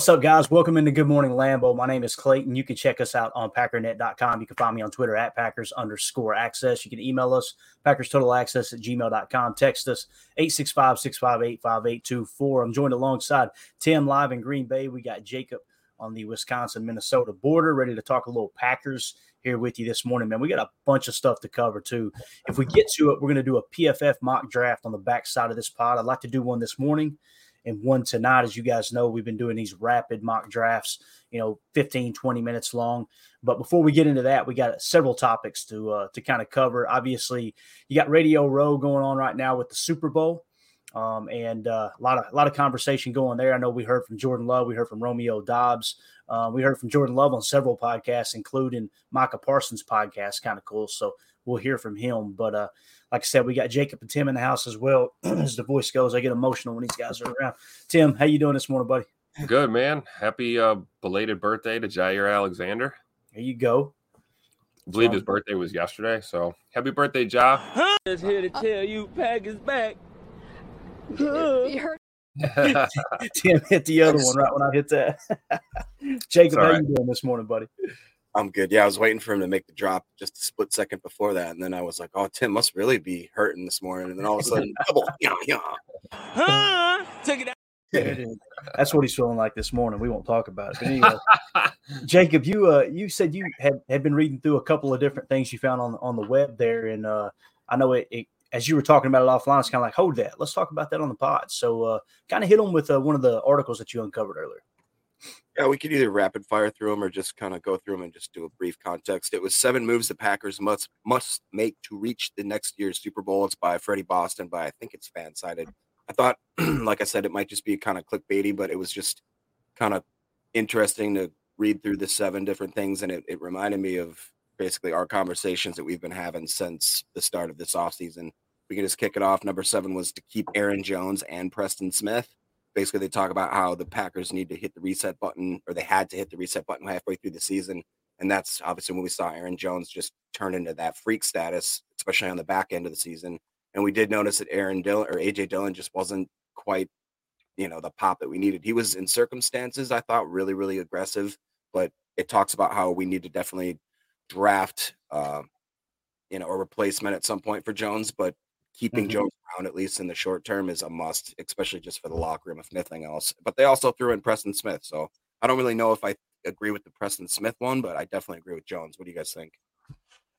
What's up, guys? Welcome into Good Morning Lambeau. My name is Clayton. You can check us out on packernet.com. You can find me on Twitter at Packers underscore access. You can email us, Packers Total Access at gmail.com. Text us 865 658 5824. I'm joined alongside Tim live in Green Bay. We got Jacob on the Wisconsin Minnesota border, ready to talk a little Packers here with you this morning, man. We got a bunch of stuff to cover too. If we get to it, we're going to do a PFF mock draft on the back side of this pod. I'd like to do one this morning and one tonight. As you guys know, we've been doing these rapid mock drafts, you know, 15, 20 minutes long. But before we get into that, we got several topics to uh, to kind of cover. Obviously, you got Radio Row going on right now with the Super Bowl. Um, and uh, a lot of a lot of conversation going there. I know we heard from Jordan Love, we heard from Romeo Doubs, uh, we heard from Jordan Love on several podcasts, including Micah Parsons' podcast. Kind of cool. So we'll hear from him. But uh, like I said, we got Jacob and Tim in the house as well. as the voice goes, I get emotional when these guys are around. Tim, how you doing this morning, buddy? Good, man. Happy uh, belated birthday to Jaire Alexander. There you go. I believe his birthday was yesterday, so happy birthday, Ja. Just here to tell you, Pack is back. Tim hit the other one right when I hit that. Jacob, how right. you doing this morning, buddy? I'm good. Yeah, I was waiting for him to make the drop just a split second before that, and then I was like, "Oh, Tim must really be hurting this morning." And then all of a sudden, double, yeah, yeah. Huh? Take it out. That's what he's feeling like this morning. We won't talk about it. But anyway, Jacob, you uh, you said you had, had been reading through a couple of different things you found on on the web there, and uh, I know it, it as you were talking about it offline, it's kind of like hold that. Let's talk about that on the pod. So, uh, kind of hit on with uh, one of the articles that you uncovered earlier. Yeah, we could either rapid fire through them or just kind of go through them and just do a brief context. It was seven moves the Packers must must make to reach the next year's Super Bowl. It's by Freddie Boston, by I think it's FanSided. I thought, like I said, it might just be kind of clickbaity, but it was just kind of interesting to read through the seven different things, and it, it reminded me of basically our conversations that we've been having since the start of this offseason. We can just kick it off. Number seven was to keep Aaron Jones and Preston Smith basically they talk about how the Packers need to hit the reset button or they had to hit the reset button halfway through the season. And that's obviously when we saw Aaron Jones just turn into that freak status, especially on the back end of the season. And we did notice that Aaron Dillon or AJ Dillon just wasn't quite, you know, the pop that we needed. He was in circumstances I thought really, really aggressive, but it talks about how we need to definitely draft, uh, you know, a replacement at some point for Jones. But keeping mm-hmm. Jones around at least in the short term is a must, especially just for the locker room, if nothing else. But they also threw in Preston Smith, so I don't really know if I agree with the Preston Smith one, but I definitely agree with Jones. What do you guys think?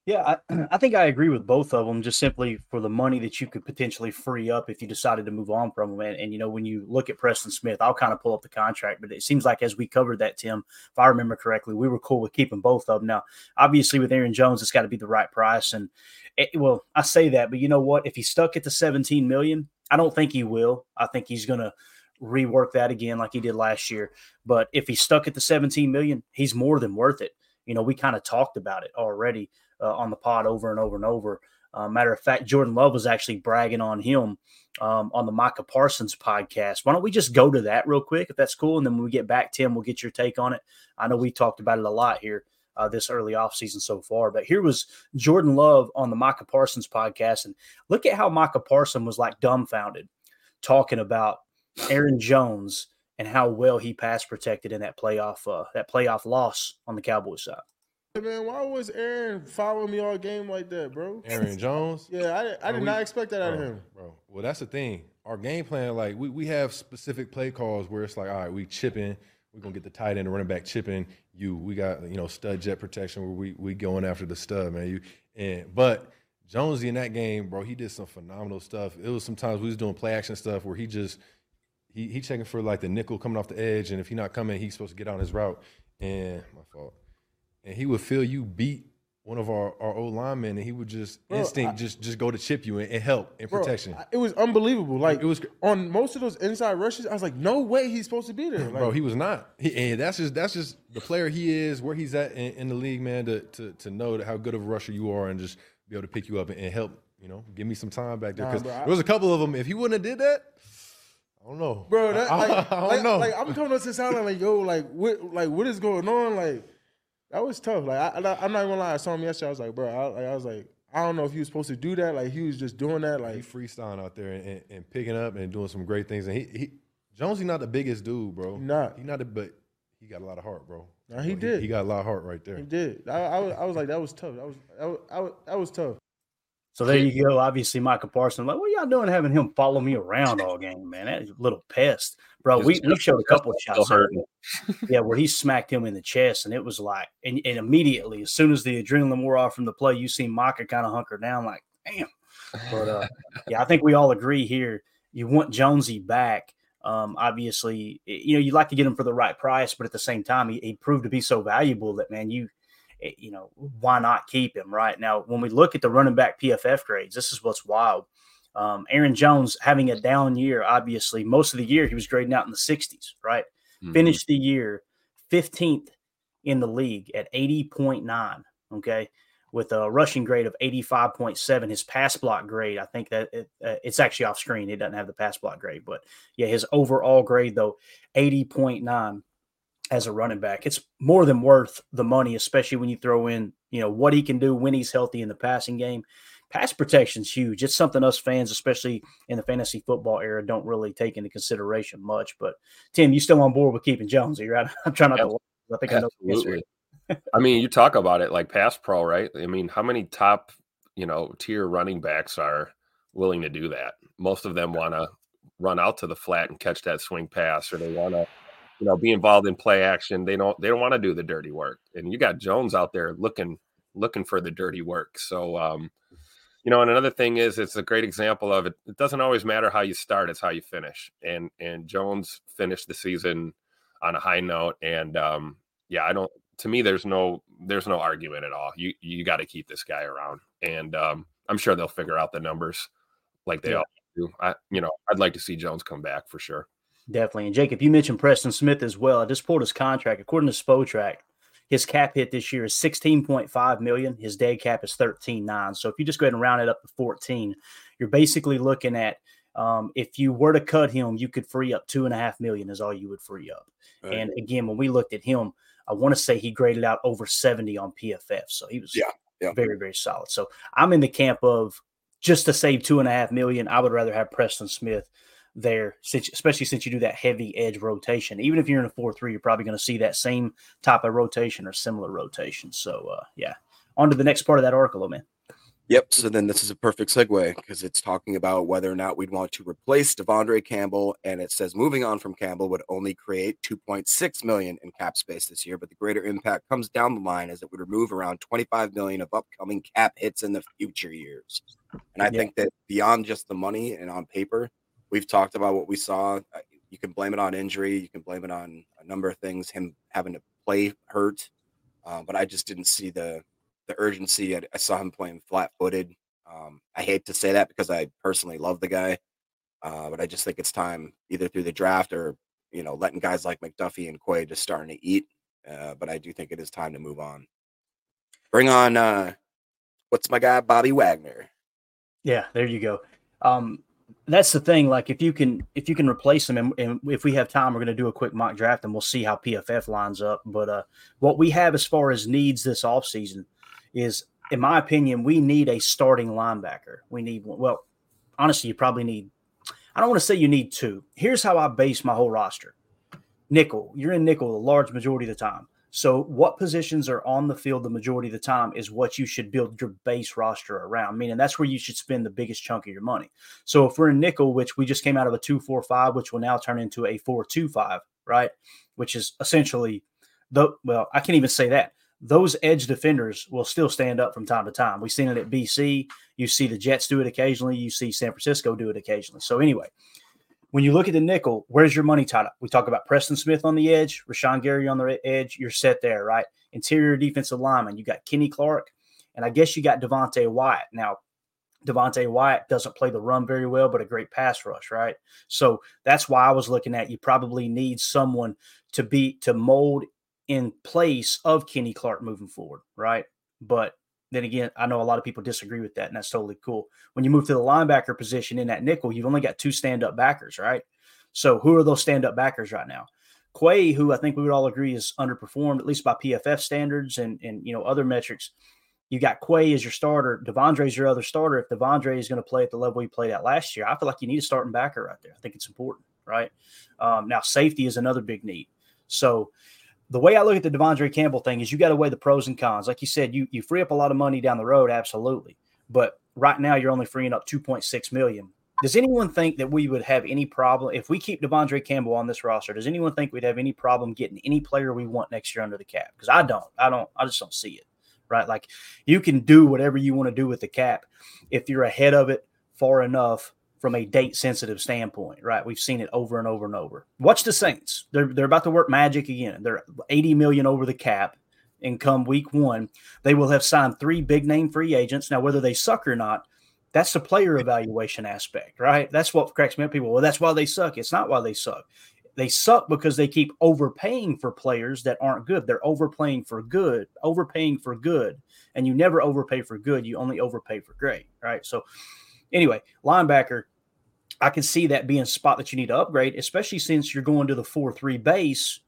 Yeah, I, I, think I agree with both of them. Just simply for the money that you could potentially free up if you decided to move on from them. And, and, you know, when you look at Preston Smith, I'll kind of pull up the contract, but it seems like as we covered that, Tim, if I remember correctly, we were cool with keeping both of them. Now, obviously, with Aaron Jones, it's got to be the right price. And it, well, I say that, but you know what? If he's stuck at the 17 million, I don't think he will. I think he's going to rework that again like he did last year. But if he's stuck at the 17 million, he's more than worth it. You know, we kind of talked about it already uh, on the pod over and over and over. Uh, matter of fact, Jordan Love was actually bragging on him um, on the Micah Parsons podcast. Why don't we just go to that real quick, if that's cool? And then when we get back, Tim, we'll get your take on it. I know we talked about it a lot here uh, this early offseason so far, but here was Jordan Love on the Micah Parsons podcast. And look at how Micah Parsons was like dumbfounded talking about Aaron Jones and how well he pass protected in that playoff uh, that playoff loss on the Cowboys side. Man, why was Aaron following me all game like that, bro? Aaron Jones? yeah, I, I did we, not expect that out bro, of him. Bro, well, that's the thing. Our game plan, like, we, we have specific play calls where it's like, all right, we chipping, we're going to get the tight end, the running back chipping. You, we got, you know, stud jet protection where we, we going after the stud, man. You and But Jonesy in that game, bro, he did some phenomenal stuff. It was sometimes we was doing play action stuff where he just, he, he checking for like the nickel coming off the edge. And if he's not coming, he's supposed to get on his route. And my fault and he would feel you beat one of our our old linemen, and he would just Bro, instinct I- just just go to chip you and, and help in Bro, protection. I- It was unbelievable. Like It was- on most of those inside rushes, I was like, no way he's supposed to be there. Like, Bro, he was not. He, and that's just that's just the player he is, where he's at in, in the league, man. To, to to know that how good of a rusher you are, and just be able to pick you up and, and help. You know, give me some time back there because I- there was a couple of them. If he wouldn't have did that, I don't know, bro, that, I, like, I don't like, know. Like I'm coming up to sound like, yo, like what, like what is going on? Like that was tough. Like I, I, am not gonna lie. I saw him yesterday. I was like, bro, I, like, I was like, I don't know if he was supposed to do that. Like he was just doing that. he Like freestyling out there and, and, and picking up and doing some great things. And he, he Jonesy not the biggest dude, bro. He not. He not, a, but he got a lot of heart, bro. Nah, he Bro, did. He, got a lot of heart right there. he did. I, I, was, I was like, that was tough. That was, that was, I was, that was tough. So there you go. Obviously, Micah Parsons. Like, what y'all doing having him follow me around all game, man? That little pest, bro. We, we showed a couple of shots. yeah, where he smacked him in the chest, and it was like, and, and immediately, as soon as the adrenaline wore off from the play, you see Micah kind of hunker down, like, damn. But uh, yeah, I think we all agree here. You want Jonesy back. Um, obviously, you know you like to get him for the right price, but at the same time, he, he proved to be so valuable that man, you you know why not keep him right now? When we look at the running back PFF grades, this is what's wild. Um, Aaron Jones having a down year, obviously, most of the year he was grading out in the 60s, right? Mhm. finished the year 15th in the league at 80.9. Okay. With a rushing grade of 85.7. His pass block grade, I think that it, uh, it's actually off screen. It doesn't have the pass block grade, but yeah, his overall grade, though, 80.9 as a running back. It's more than worth the money, especially when you throw in, you know, what he can do when he's healthy in the passing game. Pass protection's huge. It's something us fans, especially in the fantasy football era, don't really take into consideration much. But Tim, you still on board with keeping Jones? You're right. I'm trying not to. I think I know. Absolutely. I mean, you talk about it like pass pro, right? I mean, how many top, you know, tier running backs are willing to do that? Most of them want to run out to the flat and catch that swing pass, or they want to, you know, be involved in play action. They don't. They don't want to do the dirty work. And you got Jones out there looking looking for the dirty work. So, um, you know, and another thing is, it's a great example of it. It doesn't always matter how you start; it's how you finish. And and Jones finished the season on a high note, and um, yeah, I don't to me there's no there's no argument at all. You you got to keep this guy around, and um, I'm sure they'll figure out the numbers like they Yeah. all do. I you know I'd like to see Jones come back for sure. Definitely. And Jacob, you mentioned Preston Smith as well. I just pulled his contract. According to Spotrac, his cap hit this year is 16.5 million. His dead cap is 13.9. So if you just go ahead and round it up to 14, you're basically looking at um, if you were to cut him, you could free up two and a half million is all you would free up. Right. And again, when we looked at him, I want to say he graded out over 70 on PFF. So he was Yeah, yeah. very, very solid. So I'm in the camp of just to save two and a half million, I would rather have Preston Smith there, since, especially since you do that heavy edge rotation. Even if you're in a 4 3, you're probably going to see that same type of rotation or similar rotation. So, uh, yeah. On to the next part of that article, oh man. Yep. So then this is a perfect segue because it's talking about whether or not we'd want to replace De'Vondre Campbell, and it says moving on from Campbell would only create 2.6 million in cap space this year, but the greater impact comes down the line as it would remove around 25 million of upcoming cap hits in the future years. And I Yeah. think that beyond just the money and on paper, we've talked about what we saw. Uh, You can blame it on injury, you can blame it on a number of things, him having to play hurt, uh, but I just didn't see the the urgency. I, I saw him playing flat footed. Um, I hate to say that because I personally love the guy, uh, but I just think it's time either through the draft or you know letting guys like McDuffie and Quay just starting to eat. Uh, but I do think it is time to move on. Bring on uh, what's my guy Bobby Wagner? Yeah, there you go. Um, that's the thing. Like if you can if you can replace him, and, and if we have time, we're going to do a quick mock draft, and we'll see how PFF lines up. But uh, what we have as far as needs this offseason is, in my opinion, we need a starting linebacker. We need one. Well, honestly, you probably need. I don't want to say you need two. Here's how I base my whole roster: nickel. You're in nickel the large majority of the time. So, what positions are on the field the majority of the time is what you should build your base roster around. Meaning that's where you should spend the biggest chunk of your money. So, if we're in nickel, which we just came out of a two-four-five, which will now turn into a four-two-five, right? Which is essentially the well, I can't even say that. Those edge defenders will still stand up from time to time. We've seen it at BC. You see the Jets do it occasionally. You see San Francisco do it occasionally. So, anyway, when you look at the nickel, where's your money tied up? We talk about Preston Smith on the edge, Rashan Gary on the edge. You're set there, right? Interior defensive lineman. You got Kenny Clark. And I guess you got Devonte Wyatt. Now, Devonte Wyatt doesn't play the run very well, but a great pass rush, right? So that's why I was looking at you probably need someone to be to mold in place of Kenny Clark moving forward, right? But then again, I know a lot of people disagree with that, and that's totally cool. When you move to the linebacker position in that nickel, you've only got two stand up backers, right? So who are those stand up backers right now? Quay, who I think we would all agree is underperformed, at least by PFF standards and and you know other metrics. You got Quay as your starter. De'Vondre is your other starter. If De'Vondre is going to play at the level he played at last year, I feel like you need a starting backer right there. I think it's important, right? Um, now, safety is another big need. So, the way I look at the De'Vondre Campbell thing is you got to weigh the pros and cons. Like you said, you you free up a lot of money down the road, absolutely. But right now, you're only freeing up 2.6 million. Does anyone think that we would have any problem if we keep De'Vondre Campbell on this roster? Does anyone think we'd have any problem getting any player we want next year under the cap? Because I don't. I don't. I just don't see it. Right? Like you can do whatever you want to do with the cap if you're ahead of it far enough from a date sensitive standpoint. Right? We've seen it over and over and over. Watch the Saints. They're they're about to work magic again. They're 80 million over the cap. And come week one, they will have signed three big name free agents. Now, whether they suck or not, that's the player evaluation aspect, right? That's what cracks me up. People, well, that's why they suck. It's not why they suck. They suck because they keep overpaying for players that aren't good. They're overpaying for good, overpaying for good. And you never overpay for good. You only overpay for great, right? So, anyway, linebacker, I can see that being a spot that you need to upgrade, especially since you're going to the 4 3 base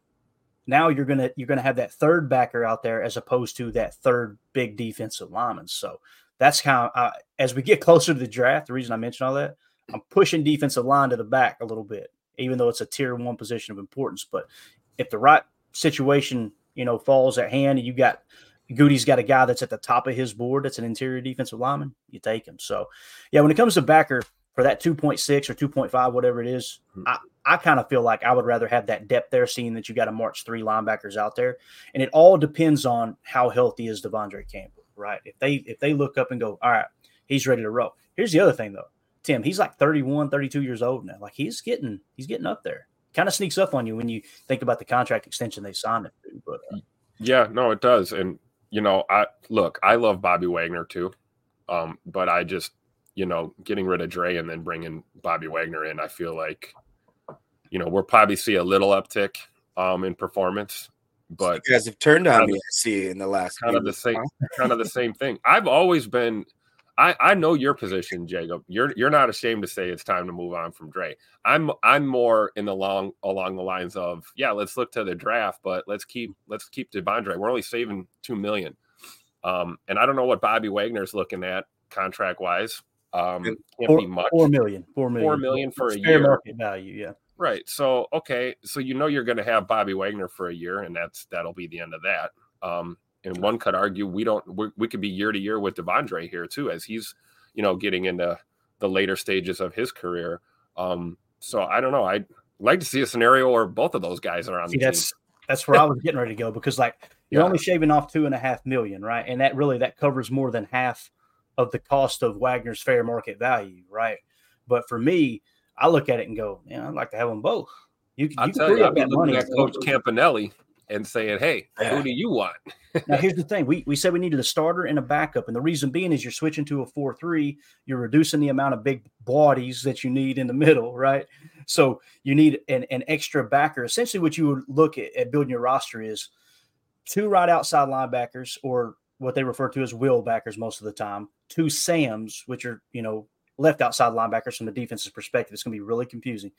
now you're gonna you're gonna have that third backer out there as opposed to that third big defensive lineman. So that's how as we get closer to the draft, the reason I mentioned all that, I'm pushing defensive line to the back a little bit, even though it's a tier one position of importance. But if the right situation, you know, falls at hand and you got Goody's got a guy that's at the top of his board that's an interior defensive lineman, you take him. So yeah, when it comes to backer for that 2.6 or 2.5, whatever it is, I, I kind of feel like I would rather have that depth there, seeing that you got to march three linebackers out there, and it all depends on how healthy is De'Vondre Campbell, right? If they if they look up and go, all right, he's ready to roll. Here's the other thing though, Tim, he's like 31, 32 years old now. Like he's getting he's getting up there. Kind of sneaks up on you when you think about the contract extension they signed him to. But uh, yeah, no, it does. And you know, I look, I love Bobby Wagner too, um, but I just you know, getting rid of Dre and then bringing Bobby Wagner in, I feel like you know, we'll probably see a little uptick um, in performance. But you guys have turned on me, I see, in the last kind of the same kind of the same thing. I've always been I, I know your position, Jacob. You're you're not ashamed to say it's time to move on from Dre. I'm I'm more in the long along the lines of yeah, let's look to the draft, but let's keep let's keep De'Vondre. We're only saving two million, um, and I don't know what Bobby Wagner's looking at contract wise. Um, can't four, be much. Four million. Four million. Four million for a Fair year. market value. Yeah. Right. So okay, so you know you're going to have Bobby Wagner for a year, and that's that'll be the end of that. Um, and one could argue we don't we, we could be year to year with De'Vondre here too, as he's you know getting into the later stages of his career. Um, so I don't know. I'd like to see a scenario where both of those guys are on See, the that's team. that's where I was getting ready to go because like you're Yeah. only shaving off two and a half million, right? And that really that covers more than half of the cost of Wagner's fair market value, right? But for me, I look at it and go, yeah, I'd like to have them both. You can, I'll you tell you, I'd be looking money. at Coach Campanile and saying, "Hey, who do you want?" now here's the thing: we we said we needed a starter and a backup, and the reason being is you're switching to a four three. You're reducing the amount of big bodies that you need in the middle, right? So you need an, an extra backer. Essentially, what you would look at, at building your roster is two right outside linebackers, or what they refer to as will backers most of the time. Two Sams, which are you know left outside linebackers from the defense's perspective. It's going to be really confusing.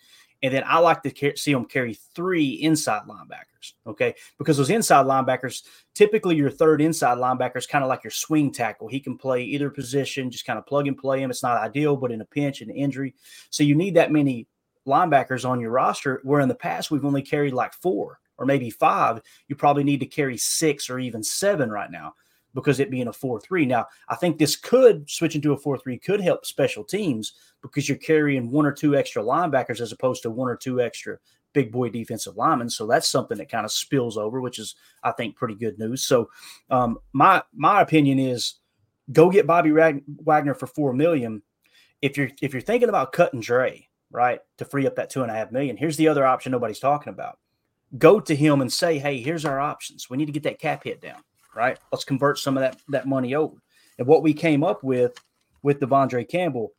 And then I like to see them carry three inside linebackers, okay? Because those inside linebackers, typically your third inside linebacker is kind of like your swing tackle. He can play either position, just kind of plug and play him. It's not ideal, but in a pinch, an injury. So you need that many linebackers on your roster, where in the past we've only carried like four or maybe five. You probably need to carry six or even seven right now because it being a 4-3. Now, I think this could switch into a 4-3 could help special teams because you're carrying one or two extra linebackers as opposed to one or two extra big boy defensive linemen. So that's something that kind of spills over, which is I think pretty good news. So um, my my opinion is go get Bobby Rag- Wagner for 4 million. If you're if you're thinking about cutting Dre, right, to free up that two and a half million, here's the other option nobody's talking about. Go to him and say, hey, here's our options. We need to get that cap hit down right? Let's convert some of that that money over. And what we came up with with De'Vondre Campbell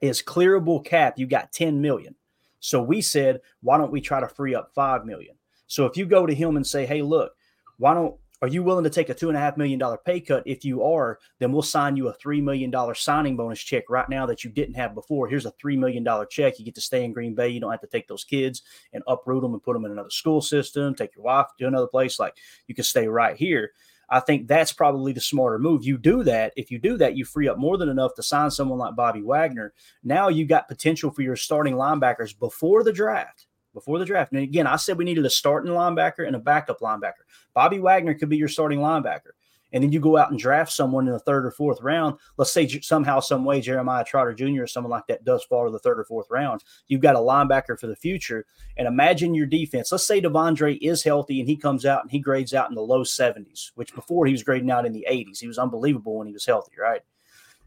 is clearable cap. You got 10 million. So we said, why don't we try to free up 5 million? So if you go to him and say, hey, look, why don't are you willing to take a two and a half million dollar pay cut? If you are, then we'll sign you a three million dollar signing bonus check right now that you didn't have before. Here's a three million dollar check. You get to stay in Green Bay. You don't have to take those kids and uproot them and put them in another school system. Take your wife to another place. Like you can stay right here. I think that's probably the smarter move. You do that. If you do that, you free up more than enough to sign someone like Bobby Wagner. Now you've got potential for your starting linebackers before the draft before the draft. And again, I said we needed a starting linebacker and a backup linebacker. Bobby Wagner could be your starting linebacker. And then you go out and draft someone in the third or fourth round. Let's say somehow, some way, Jeremiah Trotter Jr. or someone like that does fall to the third or fourth round. You've got a linebacker for the future. And imagine your defense. Let's say De'Vondre is healthy and he comes out and he grades out in the low 70s, which before he was grading out in the 80s. He was unbelievable when he was healthy, right?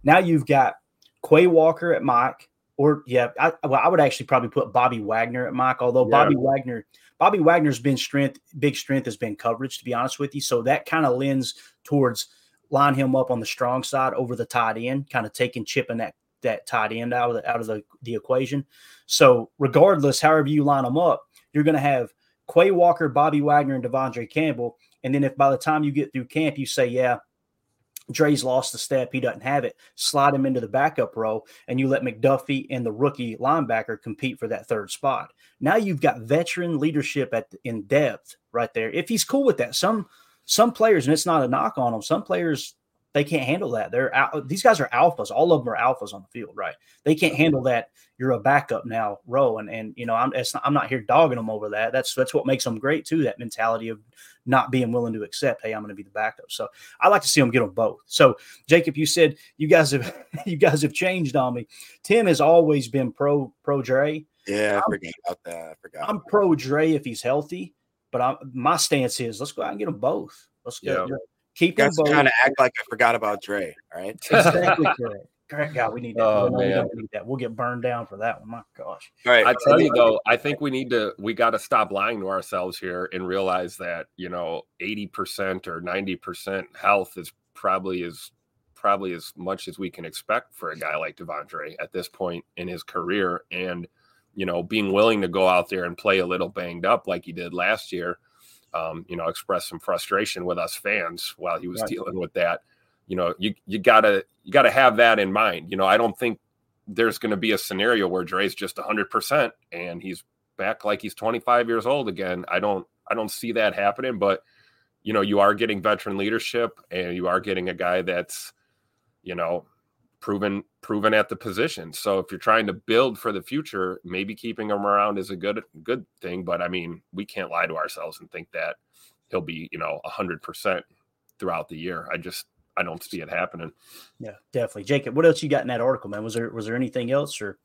Now you've got Quay Walker at Mike, or yeah, I, well, I would actually probably put Bobby Wagner at Mike. Although yeah. Bobby Wagner, Bobby Wagner's been strength, big strength has been coverage. To be honest with you, so that kind of lends towards line him up on the strong side over the tight end, kind of taking chipping that that tight end out of the out of the, the equation. So regardless, however you line them up, you're going to have Quay Walker, Bobby Wagner, and De'Vondre Campbell. And then if by the time you get through camp, you say, yeah, Dre's lost the step. He doesn't have it. Slide him into the backup role, and you let McDuffie and the rookie linebacker compete for that third spot. Now you've got veteran leadership at in depth right there. If he's cool with that, some some players, and it's not a knock on them. Some players they can't handle that. They're out, these guys are alphas. All of them are alphas on the field, right? They can't handle that. You're a backup now, row, and and you know I'm not, I'm not here dogging them over that. That's that's what makes them great too. That mentality of not being willing to accept, hey, I'm going to be the backup. So I like to see them get them both. So Jacob, you said you guys have you guys have changed on me. Tim has always been pro pro Dre. Yeah, I forgot about that. I forgot. I'm pro Dre if he's healthy, but I'm, my stance is let's go out and get them both. Let's go. Yeah. Keep them both. Kind of act like I forgot about Dre. All right. Exactly correct. Correct. God, we need that. Oh, we man. need that. We'll get burned down for that one. My gosh. All right. I tell you though, I think we need to we got to stop lying to ourselves here and realize that, you know, 80% or 90% health is probably as probably as much as we can expect for a guy like De'Vondre at this point in his career. And, you know, being willing to go out there and play a little banged up like he did last year um, you know, express some frustration with us fans while he was right. dealing with that. You know, you you gotta you gotta have that in mind. You know, I don't think there's going to be a scenario where Dre's just 100% and he's back like he's 25 years old again. I don't I don't see that happening, but you know, you are getting veteran leadership and you are getting a guy that's you know, proven proven at the position. So if you're trying to build for the future, maybe keeping him around is a good good thing. But I mean, we can't lie to ourselves and think that he'll be you know hundred percent throughout the year. I just I don't see it happening. Yeah, definitely, Jacob. What else you got in that article, man? Was there was there anything else or?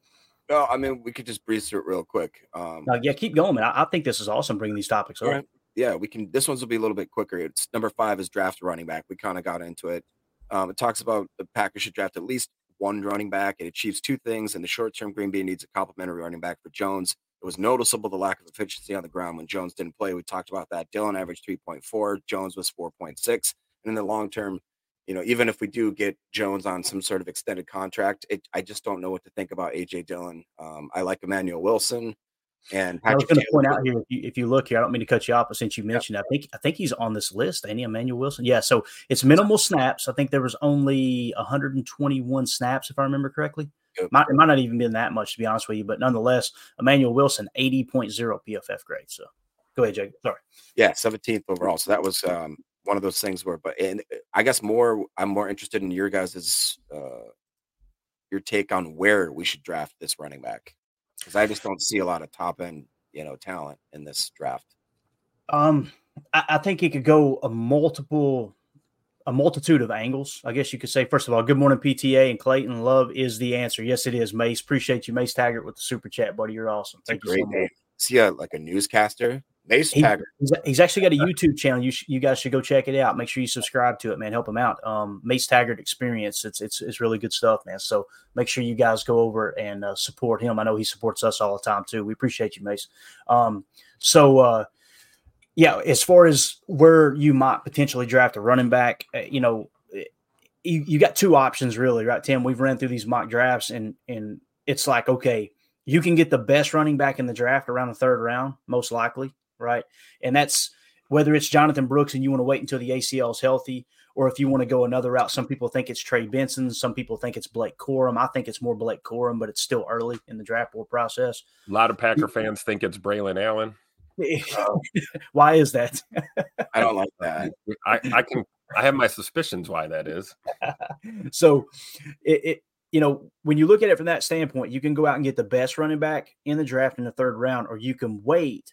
No, I mean we could just breeze through it real quick. Um, uh, yeah, keep going, man. I, I, think this is awesome bringing these topics up. Right. Yeah, we can. This one's will be a little bit quicker. It's number five is draft running back. We kind of got into it. Um, it talks about the Packers should draft at least one running back. It achieves two things. In the short term, Green Bay needs a complementary running back for Jones. It was noticeable the lack of efficiency on the ground when Jones didn't play. We talked about that. Dillon averaged 3.4, Jones was 4.6. And in the long term, you know, even if we do get Jones on some sort of extended contract, it, I just don't know what to think about AJ Dillon. Um, I like Emmanuel Wilson. And Patrick I was going to point out here, if you, if you, look here, I don't mean to cut you off, but since you mentioned, yeah. I think I think he's on this list. Any Emmanuel Wilson, yeah. So it's minimal snaps. I think there was only 121 snaps, if I remember correctly. Might, it might not even been that much, to be honest with you, but nonetheless, Emmanuel Wilson, 80.0 PFF grade. So go ahead, Jake. Sorry. Yeah, 17th overall. So that was um, one of those things where, but and uh, I guess more, I'm more interested in your guys's uh, your take on where we should draft this running back because I just don't see a lot of top end, you know, talent in this draft. Um, I, I think it could go a multiple, a multitude of angles. I guess you could say. First of all, good morning, PTA and Clayton. Love is the answer. Yes, it is, Mace. Appreciate you, Mace Taggart, with the super chat, buddy. You're awesome. Thank you so much. See, a, like a newscaster Mace he, he's, he's, actually got a YouTube channel. You sh- you guys should go check it out. Make sure you subscribe to it, man. Help him out. Um, Mace Taggart Experience. It's it's it's really good stuff, man. So make sure you guys go over and uh, support him. I know he supports us all the time too. We appreciate you, Mace. Um, so uh, yeah, as far as where you might potentially draft a running back, uh, you know, you, you got two options really, right? Tim, we've ran through these mock drafts and and it's like, okay, you can get the best running back in the draft around the third round, most likely, right? And that's whether it's Jonathan Brooks and you want to wait until the ACL is healthy, or if you want to go another route. Some people think it's Trey Benson, some people think it's Blake Corum. I think it's more Blake Corum, but it's still early in the draft board process. A lot of Packer mm. fans think it's Braelon Allen. Oh. why is that? I don't like that. I, I can I have my suspicions why that is. so it, it you know, when you look at it from that standpoint, you can go out and get the best running back in the draft in the third round, or you can wait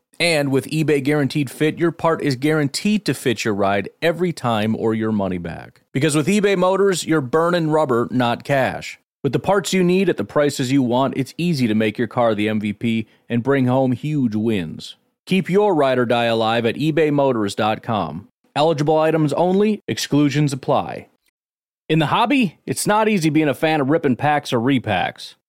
And with eBay Guaranteed Fit, your part is guaranteed to fit your ride every time or your money back. Because with eBay Motors, you're burning rubber, not cash. With the parts you need at the prices you want, it's easy to make your car the MVP and bring home huge wins. Keep your ride or die alive at ebaymotors.com. Eligible items only, exclusions apply. In the hobby, it's not easy being a fan of ripping packs or repacks.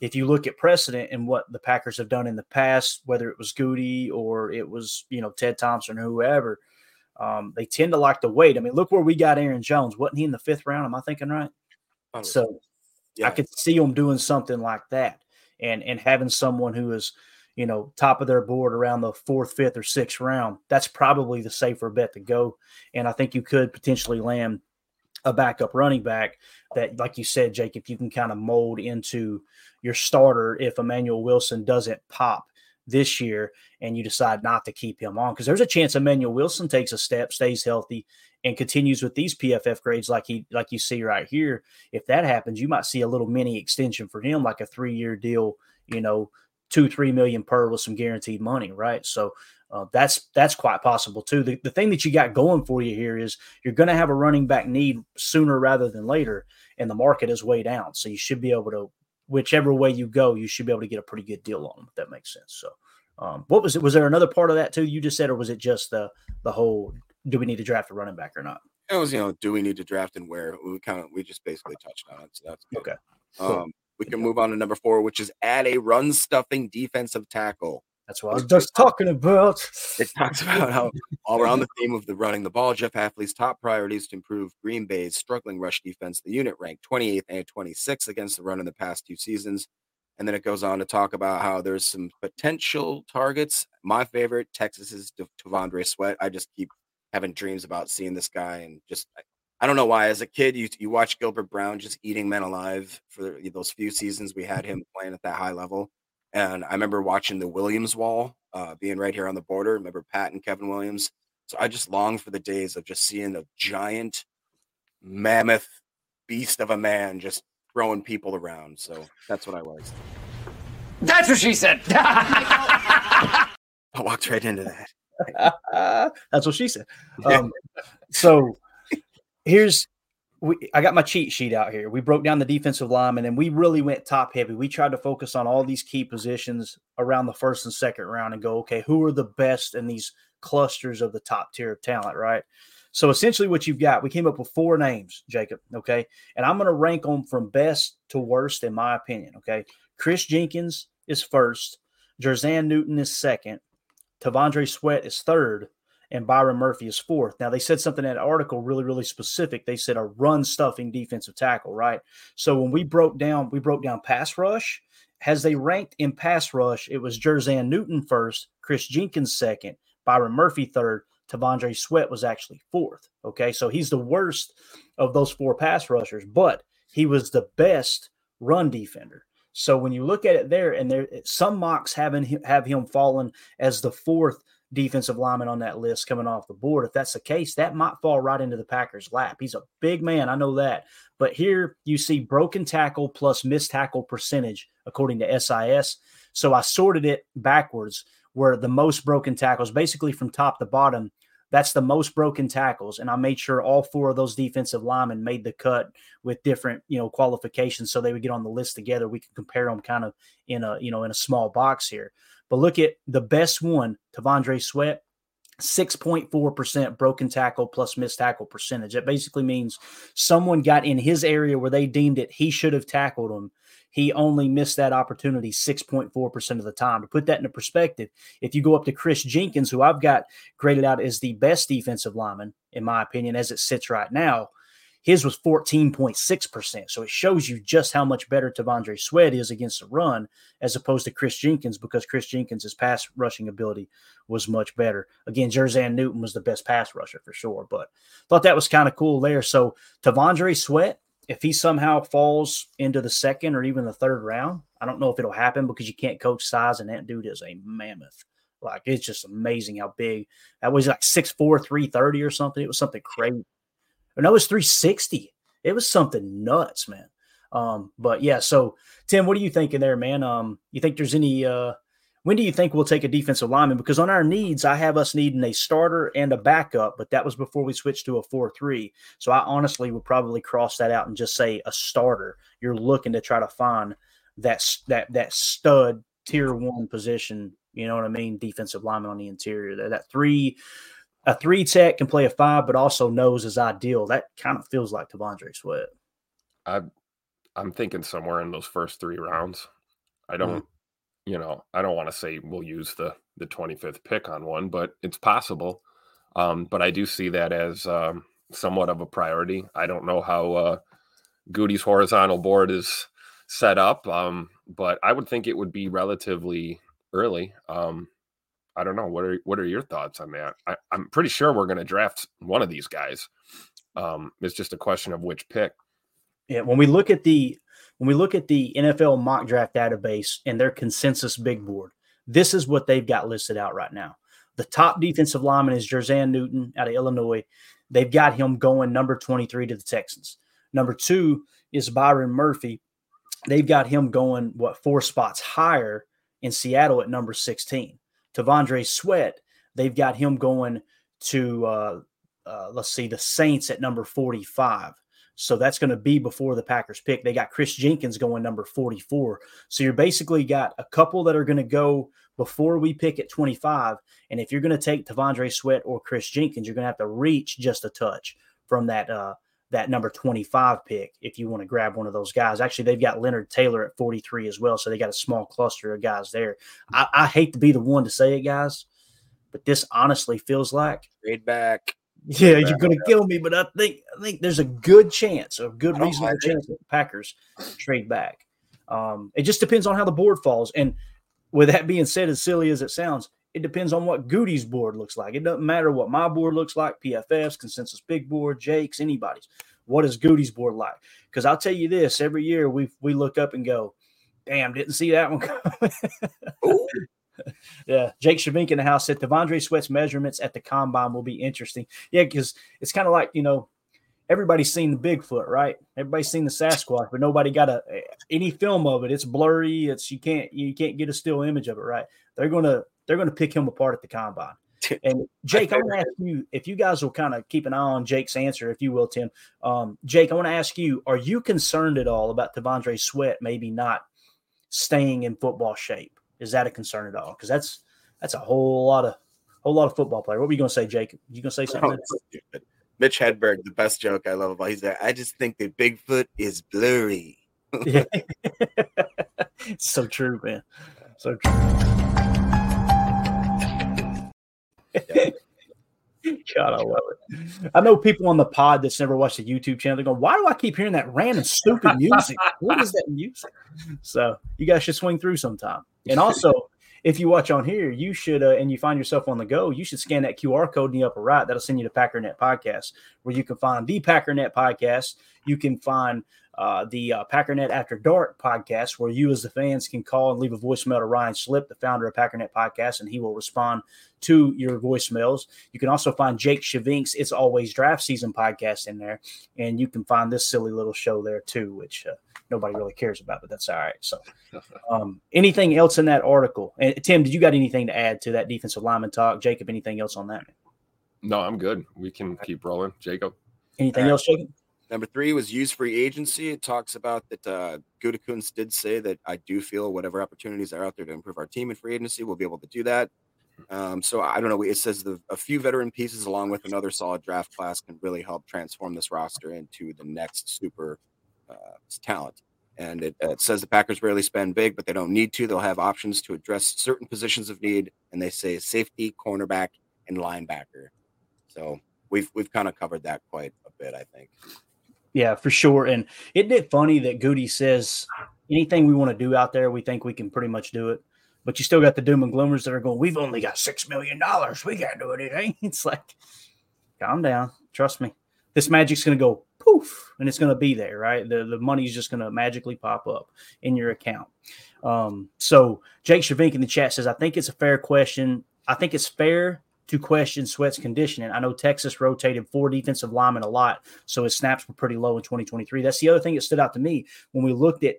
If you look at precedent and what the Packers have done in the past, whether it was Goody or it was, you know, Ted Thompson or whoever, um, they tend to like to wait. I mean, look where we got Aaron Jones. Wasn't he in the fifth round? Am I thinking right? So yeah. I could see them doing something like that and and having someone who is – you know, top of their board around the fourth, fifth, or sixth round, that's probably the safer bet to go. And I think you could potentially land a backup running back that, like you said, Jake, if you can kind of mold into your starter if Emmanuel Wilson doesn't pop this year and you decide not to keep him on because there's a chance Emmanuel Wilson takes a step, stays healthy, and continues with these PFF grades like he like you see right here. If that happens, you might see a little mini extension for him, like a three year deal, you know, two three million per with some guaranteed money right? So uh, that's that's quite possible too. The, the thing that you got going for you here is you're going to have a running back need sooner rather than later and the market is way down. So you should be able to whichever way you go you should be able to get a pretty good deal on them if that makes sense so um, what was it was there another part of that too you just said or was it just the the whole do we need to draft a running back or not it was you know do we need to draft and where we kind of we just basically touched on it so that's good. okay cool. um we can move on to number four, which is add a run stuffing defensive tackle. That's what I was just talking about. It talks about how all around the theme of the running the ball, Jeff Hafley's top priorities to improve Green Bay's struggling rush defense. The unit ranked 28th and 26th against the run in the past two seasons. And then it goes on to talk about how there's some potential targets. My favorite, Texas's T'Vondre Sweat. I just keep having dreams about seeing this guy and just I don't know why. As a kid, you you watch Gilbert Brown just eating men alive for those few seasons we had him playing at that high level. And I remember watching the Williams wall uh, being right here on the border. Remember Pat and Kevin Williams. So I just long for the days of just seeing a giant, mammoth beast of a man just throwing people around. So that's what I was. That's what she said. I walked right into that. that's what she said. Um, so here's we, I got my cheat sheet out here. We broke down the defensive lineman and then we really went top heavy. We tried to focus on all these key positions around the first and second round and go, okay, who are the best in these clusters of the top tier of talent, right? So essentially, what you've got, we came up with four names, Jacob. Okay, and I'm going to rank them from best to worst in my opinion. Okay, Kris Jenkins is first, Jer'Zhan Newton is second, T'Vondre Sweat is third, and Byron Murphy is fourth. Now they said something in that article really, really specific. They said a run stuffing defensive tackle, right? So when we broke down, we broke down pass rush. Has they ranked in pass rush, it was Jer'Zhan Newton first, Kris Jenkins second, Byron Murphy third, T'Vondre Sweat was actually fourth. Okay, so he's the worst of those four pass rushers, but he was the best run defender. So when you look at it there, and there some mocks having have him fallen as the fourth defensive lineman on that list coming off the board. If that's the case, that might fall right into the Packers' lap. He's a big man, I know that. But here you see broken tackle plus missed tackle percentage according to SIS. So I sorted it backwards where the most broken tackles, basically from top to bottom, that's the most broken tackles. And I made sure all four of those defensive linemen made the cut with different, you know, qualifications so they would get on the list together. We can compare them kind of in a, you know, in a small box here. But look at the best one, T'Vondre Sweat, 6.4% broken tackle plus missed tackle percentage. That basically means someone got in his area where they deemed it he should have tackled him. He only missed that opportunity 6.4% of the time. To put that into perspective, if you go up to Kris Jenkins, who I've got graded out as the best defensive lineman, in my opinion, as it sits right now, his was 14.6%. So it shows you just how much better T'Vondre Sweat is against the run as opposed to Kris Jenkins because Kris Jenkins' pass rushing ability was much better. Again, Jer'Zhan Newton was the best pass rusher for sure, but thought that was kind of cool there. So T'Vondre Sweat, if he somehow falls into the second or even the third round, I don't know if it'll happen because you can't coach size, and that dude is a mammoth. Like it's just amazing how big that was like 6'4, 330 or something. It was something crazy. No, it was 360. It was something nuts, man. Um, but yeah, so Tim, what are you thinking there, man? Um, you think there's any uh when do you think we'll take a defensive lineman? Because on our needs, I have us needing a starter and a backup, but that was before we switched to a 4 3. So I honestly would probably cross that out and just say a starter. You're looking to try to find that that that stud tier one position, you know what I mean? Defensive lineman on the interior there. That three a three tech can play a five, but also knows is ideal. That kind of feels like T'Vondre Sweat. I, I'm thinking somewhere in those first three rounds. I don't, mm-hmm. you know, I don't want to say we'll use the the 25th pick on one, but it's possible. Um, but I do see that as um, somewhat of a priority. I don't know how uh, Goody's horizontal board is set up, um, but I would think it would be relatively early. Um, I don't know. What are what are your thoughts on that? I, am pretty sure we're going to draft one of these guys. Um, it's just a question of which pick. Yeah, when we look at the when we look at the NFL mock draft database and their consensus big board, this is what they've got listed out right now. The top defensive lineman is Jer'Zhan Newton out of Illinois. They've got him going number 23 to the Texans. Number two is Byron Murphy. They've got him going what four spots higher in Seattle at number 16. T'Vondre Sweat, they've got him going to uh, uh, let's see the Saints at number 45. So that's going to be before the Packers pick. They got Kris Jenkins going number 44. So you're basically got a couple that are going to go before we pick at 25. And if you're going to take T'Vondre Sweat or Kris Jenkins, you're going to have to reach just a touch from that uh, that number 25 pick if you want to grab one of those guys. Actually, they've got Leonard Taylor at 43 as well. So they got a small cluster of guys there. I, I hate to be the one to say it, guys, but this honestly feels like trade back. Yeah, you're to kill me, but I think I think there's a good chance, a good reasonable chance that the Packers trade back. Um, it just depends on how the board falls. And with that being said, as silly as it sounds, it depends on what Goody's board looks like. It doesn't matter what my board looks like, PFF's, Consensus Big Board, Jake's, anybody's. What is Goody's board like? Because I'll tell you this: every year we we look up and go, "Damn, didn't see that one coming." yeah, Jake Shavink in the house said T'Vondre Sweat's measurements at the combine will be interesting. Yeah, because it's kind of like you know everybody's seen the Bigfoot, right? Everybody's seen the Sasquatch, but nobody got a any film of it. It's blurry. It's you can't you can't get a still image of it, right? They're gonna they're going to pick him apart at the combine. And Jake, I want to ask you if you guys will kind of keep an eye on Jake's answer, if you will, Tim. Um, Jake, I want to ask you: Are you concerned at all about T'Vondre Sweat maybe not staying in football shape? Is that a concern at all? Because that's that's a whole lot of whole lot of football player. What were you going to say, Jake? You going to say something? Mitch Hedberg, the best joke I love about he's like, I just think that Bigfoot is blurry. yeah. so true, man. So true. God, I love it. I know people on the pod that's never watched the YouTube channel. They're going, "Why do I keep hearing that random stupid music? what is that music?" So you guys should swing through sometime. And also, if you watch on here, you should, uh, and you find yourself on the go, you should scan that QR code in the upper right. That'll send you to Packernet Podcast, where you can find the Packernet Podcast. You can find uh, the uh, Packernet After Dark podcast, where you as the fans can call and leave a voicemail to Ryan Slip, the founder of Packernet Podcast, and he will respond to your voicemails. You can also find Jake Shavink's It's Always Draft Season podcast in there, and you can find this silly little show there too, which uh, nobody really cares about, but that's all right. So, um, anything else in that article? And Tim, did you got anything to add to that defensive lineman talk? Jacob, anything else on that? No, I'm good. We can keep rolling. Jacob. Anything right. else, Jacob? Number three was use free agency. It talks about that uh, did say that I do feel whatever opportunities are out there to improve our team in free agency, we'll be able to do that. Um, so I don't know. It says the, a few veteran pieces along with another solid draft class can really help transform this roster into the next super uh, talent. And it, it, says the Packers rarely spend big, but they don't need to. They'll have options to address certain positions of need. And they say safety, cornerback, and linebacker. So we've we've kind of covered that quite a bit, I think. Yeah, for sure. And isn't it funny that Goody says anything we want to do out there, we think we can pretty much do it. But you still got the doom and gloomers that are going, We've only got six million dollars. We can't do anything. It's like, calm down. Trust me. This magic's gonna go poof and it's gonna be there, right? The the money's just gonna magically pop up in your account. Um, so Jake Shavink in the chat says, I think it's a fair question. I think it's fair to question Sweat's conditioning. I know Texas rotated four defensive linemen a lot, so his snaps were pretty low in 2023. That's the other thing that stood out to me when we looked at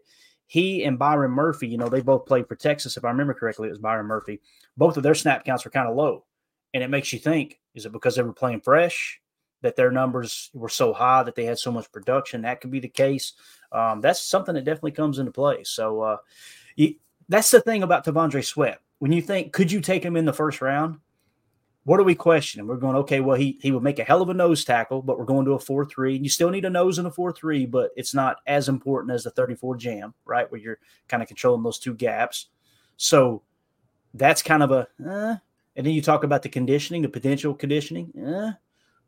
he and Byron Murphy. You know, they both played for Texas. If I remember correctly, it was Byron Murphy. Both of their snap counts were kind of low, and it makes you think: is it because they were playing fresh that their numbers were so high that they had so much production? That could be the case. Um, that's something that definitely comes into play. So uh, you, that's the thing about T'Vondre Sweat. When you think, could you take him in the first round? What are we questioning? We're going, okay, well, he he would make a hell of a nose tackle, but we're going to a 4 3. You still need a nose in a 4 3, but it's not as important as the 34 jam, right? Where you're kind of controlling those two gaps. So that's kind of a, eh. and then you talk about the conditioning, the potential conditioning, eh.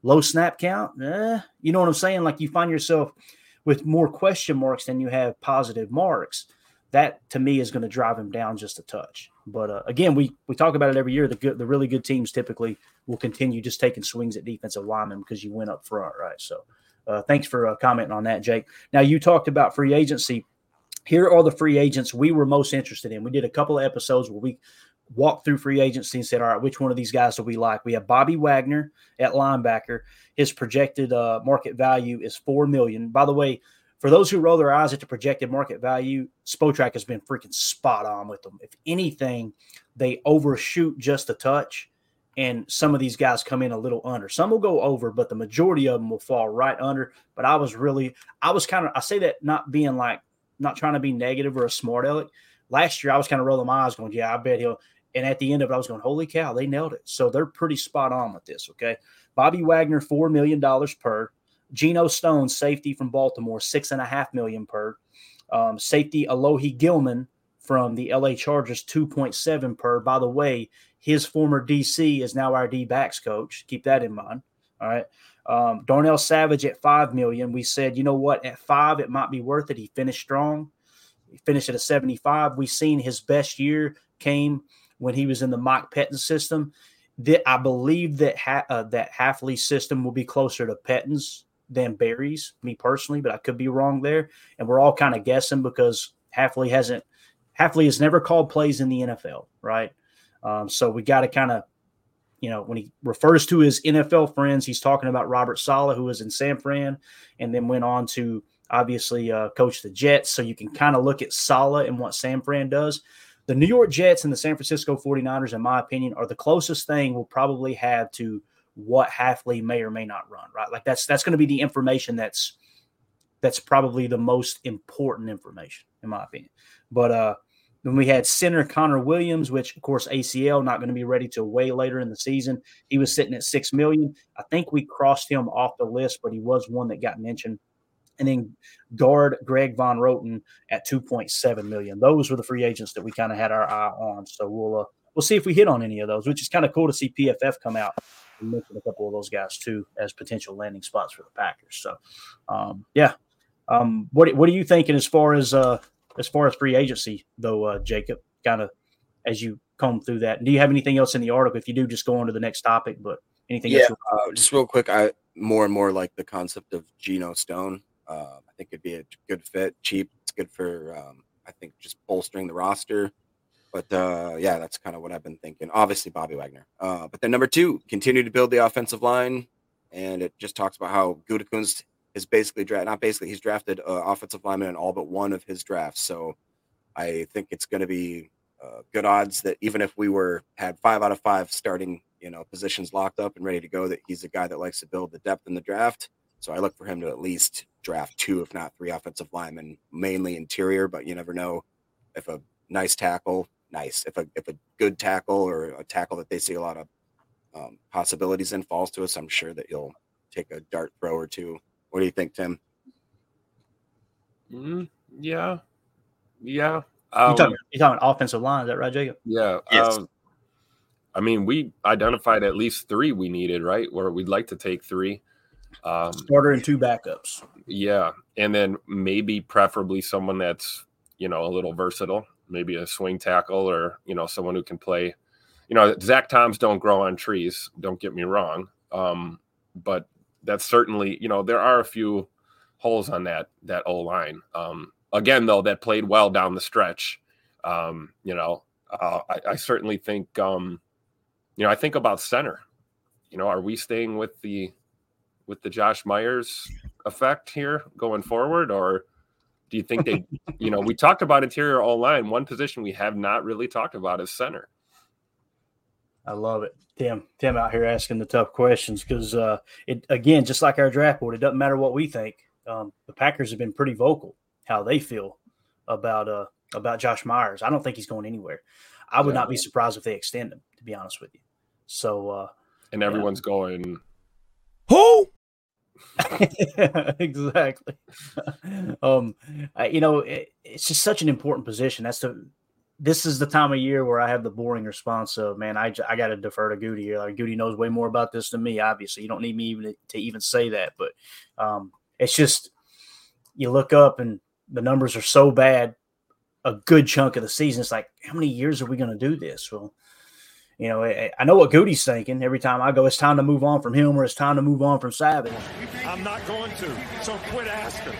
low snap count. Eh. You know what I'm saying? Like you find yourself with more question marks than you have positive marks that to me is going to drive him down just a touch. But uh, again, we we talk about it every year. The good, the really good teams typically will continue just taking swings at defensive linemen because you went up front, right? So, uh, thanks for uh, commenting on that, Jake. Now you talked about free agency. Here are the free agents we were most interested in. We did a couple of episodes where we walked through free agency and said, all right, which one of these guys do we like? We have Bobby Wagner at linebacker. His projected uh, market value is four million. By the way, for those who roll their eyes at the projected market value, Spotrac has been freaking spot on with them. If anything, they overshoot just a touch, and some of these guys come in a little under. Some will go over, but the majority of them will fall right under. But I was really, I was kind of, I say that not being like, not trying to be negative or a smart aleck. Last year, I was kind of rolling my eyes, going, "Yeah, I bet he'll." And at the end of it, I was going, "Holy cow, they nailed it!" So they're pretty spot on with this. Okay, Bobby Wagner, four million dollars per. Geno Stone, safety from Baltimore, six and a half million per. Um, safety Alohi Gilman from the LA Chargers, 2.7 per. By the way, his former DC is now our D backs coach. Keep that in mind. All right. Um, Darnell Savage at five million. We said, you know what, at five, it might be worth it. He finished strong. He finished at a 75. We've seen his best year came when he was in the Mike Pettine system. I believe that ha- uh, that Hafley system will be closer to Pettine's than Barry's, me personally, but I could be wrong there. And we're all kind of guessing because Hafley hasn't Hafley has never called plays in the NFL, right? Um, so we got to kind of, you know, when he refers to his NFL friends, he's talking about Robert Saleh, who was in San Fran, and then went on to obviously uh, coach the Jets. So you can kind of look at Saleh and what San Fran does. The New York Jets and the San Francisco 49ers, in my opinion, are the closest thing we'll probably have to what Hafley may or may not run, right? Like that's that's going to be the information that's that's probably the most important information in my opinion. But uh then we had center Connor Williams, which of course ACL not going to be ready till way later in the season. He was sitting at six million. I think we crossed him off the list, but he was one that got mentioned. And then guard Greg Van Roten at 2.7 million. Those were the free agents that we kind of had our eye on. So we'll uh, we'll see if we hit on any of those, which is kind of cool to see PFF come out and mention a couple of those guys too as potential landing spots for the Packers. So um, yeah. Um, what what are you thinking as far as uh, as far as free agency, though, uh, Jacob, kind of as you comb through that. Do you have anything else in the article? If you do, just go on to the next topic. But anything yeah, else? uh, just real quick, I more and more like the concept of Geno Stone. Uh, I think it'd be a good fit, cheap. It's good for um, I think just bolstering the roster. But uh, yeah, that's kind of what I've been thinking. Obviously, Bobby Wagner. Uh, but then number two, continue to build the offensive line, and it just talks about how Gutekunst is basically draft not basically he's drafted uh, offensive lineman in all but one of his drafts. So I think it's going to be uh, good odds that even if we were had five out of five starting you know positions locked up and ready to go, that he's a guy that likes to build the depth in the draft. So I look for him to at least draft two, if not three, offensive linemen, mainly interior. But you never know if a nice tackle, nice if a if a good tackle or a tackle that they see a lot of um, possibilities in falls to us. I'm sure that you'll take a dart throw or two what do you think, Tim? Mm, yeah, yeah. Um, you talking, you talking offensive line? Is that right, Jacob? Yeah. Yes. Um, I mean, we identified at least three we needed, right? Where we'd like to take three. Um, Starter and two backups. Yeah, and then maybe preferably someone that's you know a little versatile, maybe a swing tackle or you know someone who can play. You know, Zach Toms don't grow on trees. Don't get me wrong, um, but that's certainly you know there are a few holes on that that O line. Um, again, though, that played well down the stretch. Um, you know, uh, I, I, certainly think um, you know I think about center. You know, are we staying with the with the Josh Myers effect here going forward, or do you think they? you know, we talked about interior O line. One position we have not really talked about is center. I love it. Tim, Tim out here asking the tough questions because uh, it again, just like our draft board, it doesn't matter what we think. Um, the Packers have been pretty vocal how they feel about uh, about Josh Myers. I don't think he's going anywhere. I would yeah. not be surprised if they extend him, to be honest with you. So, uh, and everyone's yeah. going, who? exactly. um, you know, it, it's just such an important position. That's the this is the time of year where I have the boring response of, man, I, I got to defer to Goody here. Like Goody knows way more about this than me. Obviously, you don't need me even to, even say that, but um, it's just you look up and the numbers are so bad. A good chunk of the season, it's like, how many years are we going to do this? Well, you know, I, I know what Goody's thinking every time I go. It's time to move on from him, or it's time to move on from Savage. I'm not going to, so quit asking.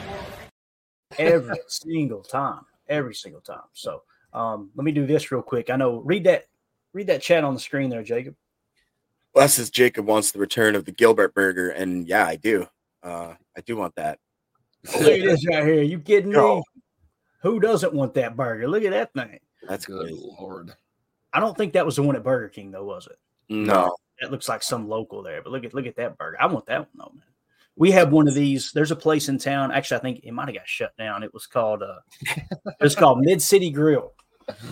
Every single time, every single time. So um, let me do this real quick. I know read that read that chat on the screen there, Jacob. Well, says Jacob wants the return of the Gilbert burger, and yeah, I do. Uh, I do want that. Look at this right here. You kidding me? Who doesn't want that burger? Look at that thing. That's good, Lord. I don't think that was the one at Burger King, though, was it? No. That looks like some local there, but look at look at that burger. I want that one though, man. We have one of these. There's a place in town. Actually, I think it might have got shut down. It was called uh, it was called Mid City Grill.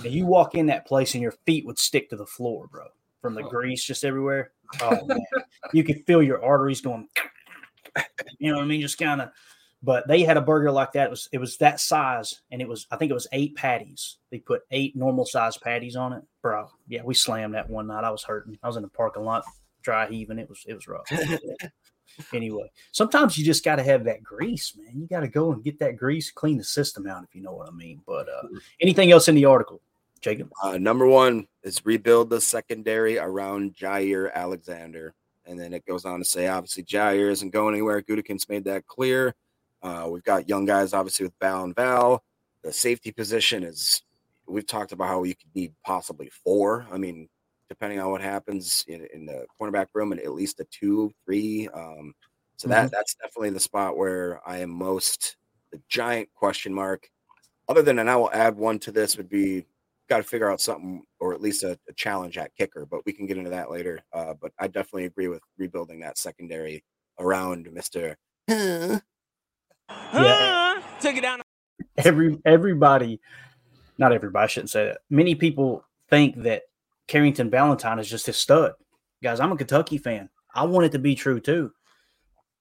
And you walk in that place and your feet would stick to the floor, bro, from the oh. grease just everywhere. Oh man, you could feel your arteries going. You know what I mean? Just kind of. But they had a burger like that. It was it was that size, and it was I think it was eight patties. They put eight normal size patties on it, bro. Yeah, we slammed that one night. I was hurting. I was in the parking lot, dry heaving. It was it was rough. anyway, sometimes you just got to have that grease, man. You got to go and get that grease, clean the system out, if you know what I mean. But uh, anything else in the article, Jacob? Uh, number one is rebuild the secondary around Jaire Alexander. And then it goes on to say, obviously, Jaire isn't going anywhere. Gutekunst made that clear. Uh, we've got young guys, obviously, with Bell and Val. The safety position is, we've talked about how you could need possibly four. I mean, depending on what happens in, in the cornerback room, and at least a two, three. Um, so that mm-hmm. that's definitely the spot where I am most the giant question mark. Other than, and I will add one to this would be got to figure out something or at least a, a, challenge at kicker, but we can get into that later. Uh, but I definitely agree with rebuilding that secondary around Mister. Yeah, took it down. Every everybody not everybody I shouldn't say that. Many people think that Carrington Valentine is just a stud. Guys, I'm a Kentucky fan. I want it to be true too.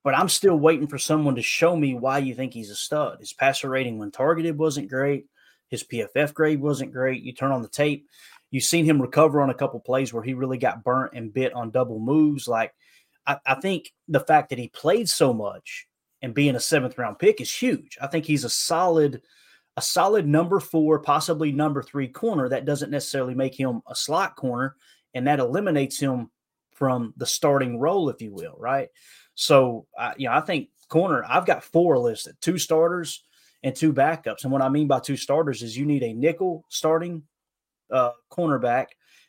But I'm still waiting for someone to show me why you think he's a stud. His passer rating when targeted wasn't great. His PFF grade wasn't great. You turn on the tape, you've seen him recover on a couple plays where he really got burnt and bit on double moves. Like, I, I think the fact that he played so much and being a seventh round pick is huge. I think he's a solid – a solid number four, possibly number three corner. That doesn't necessarily make him a slot corner, and that eliminates him from the starting role, if you will, right? So, uh, you know, I think corner. I've got four listed: two starters and two backups. And what I mean by two starters is you need a nickel starting uh, cornerback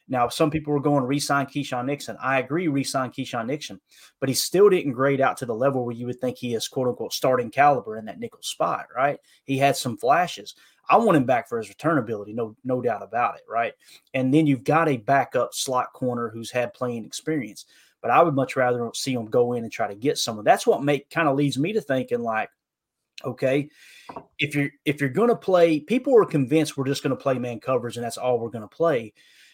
now, some people were going re-sign Keisean Nixon. I agree, re-sign Keisean Nixon, but he still didn't grade out to the level where you would think he is "quote unquote" starting caliber in that nickel spot. Right? He had some flashes. I want him back for his return ability, no no doubt about it. Right? And then you've got a backup slot corner who's had playing experience. But I would much rather see him go in and try to get someone. That's what make kind of leads me to thinking like, okay, if you're if you're going to play, people are convinced we're just going to play man coverage and that's all we're going to play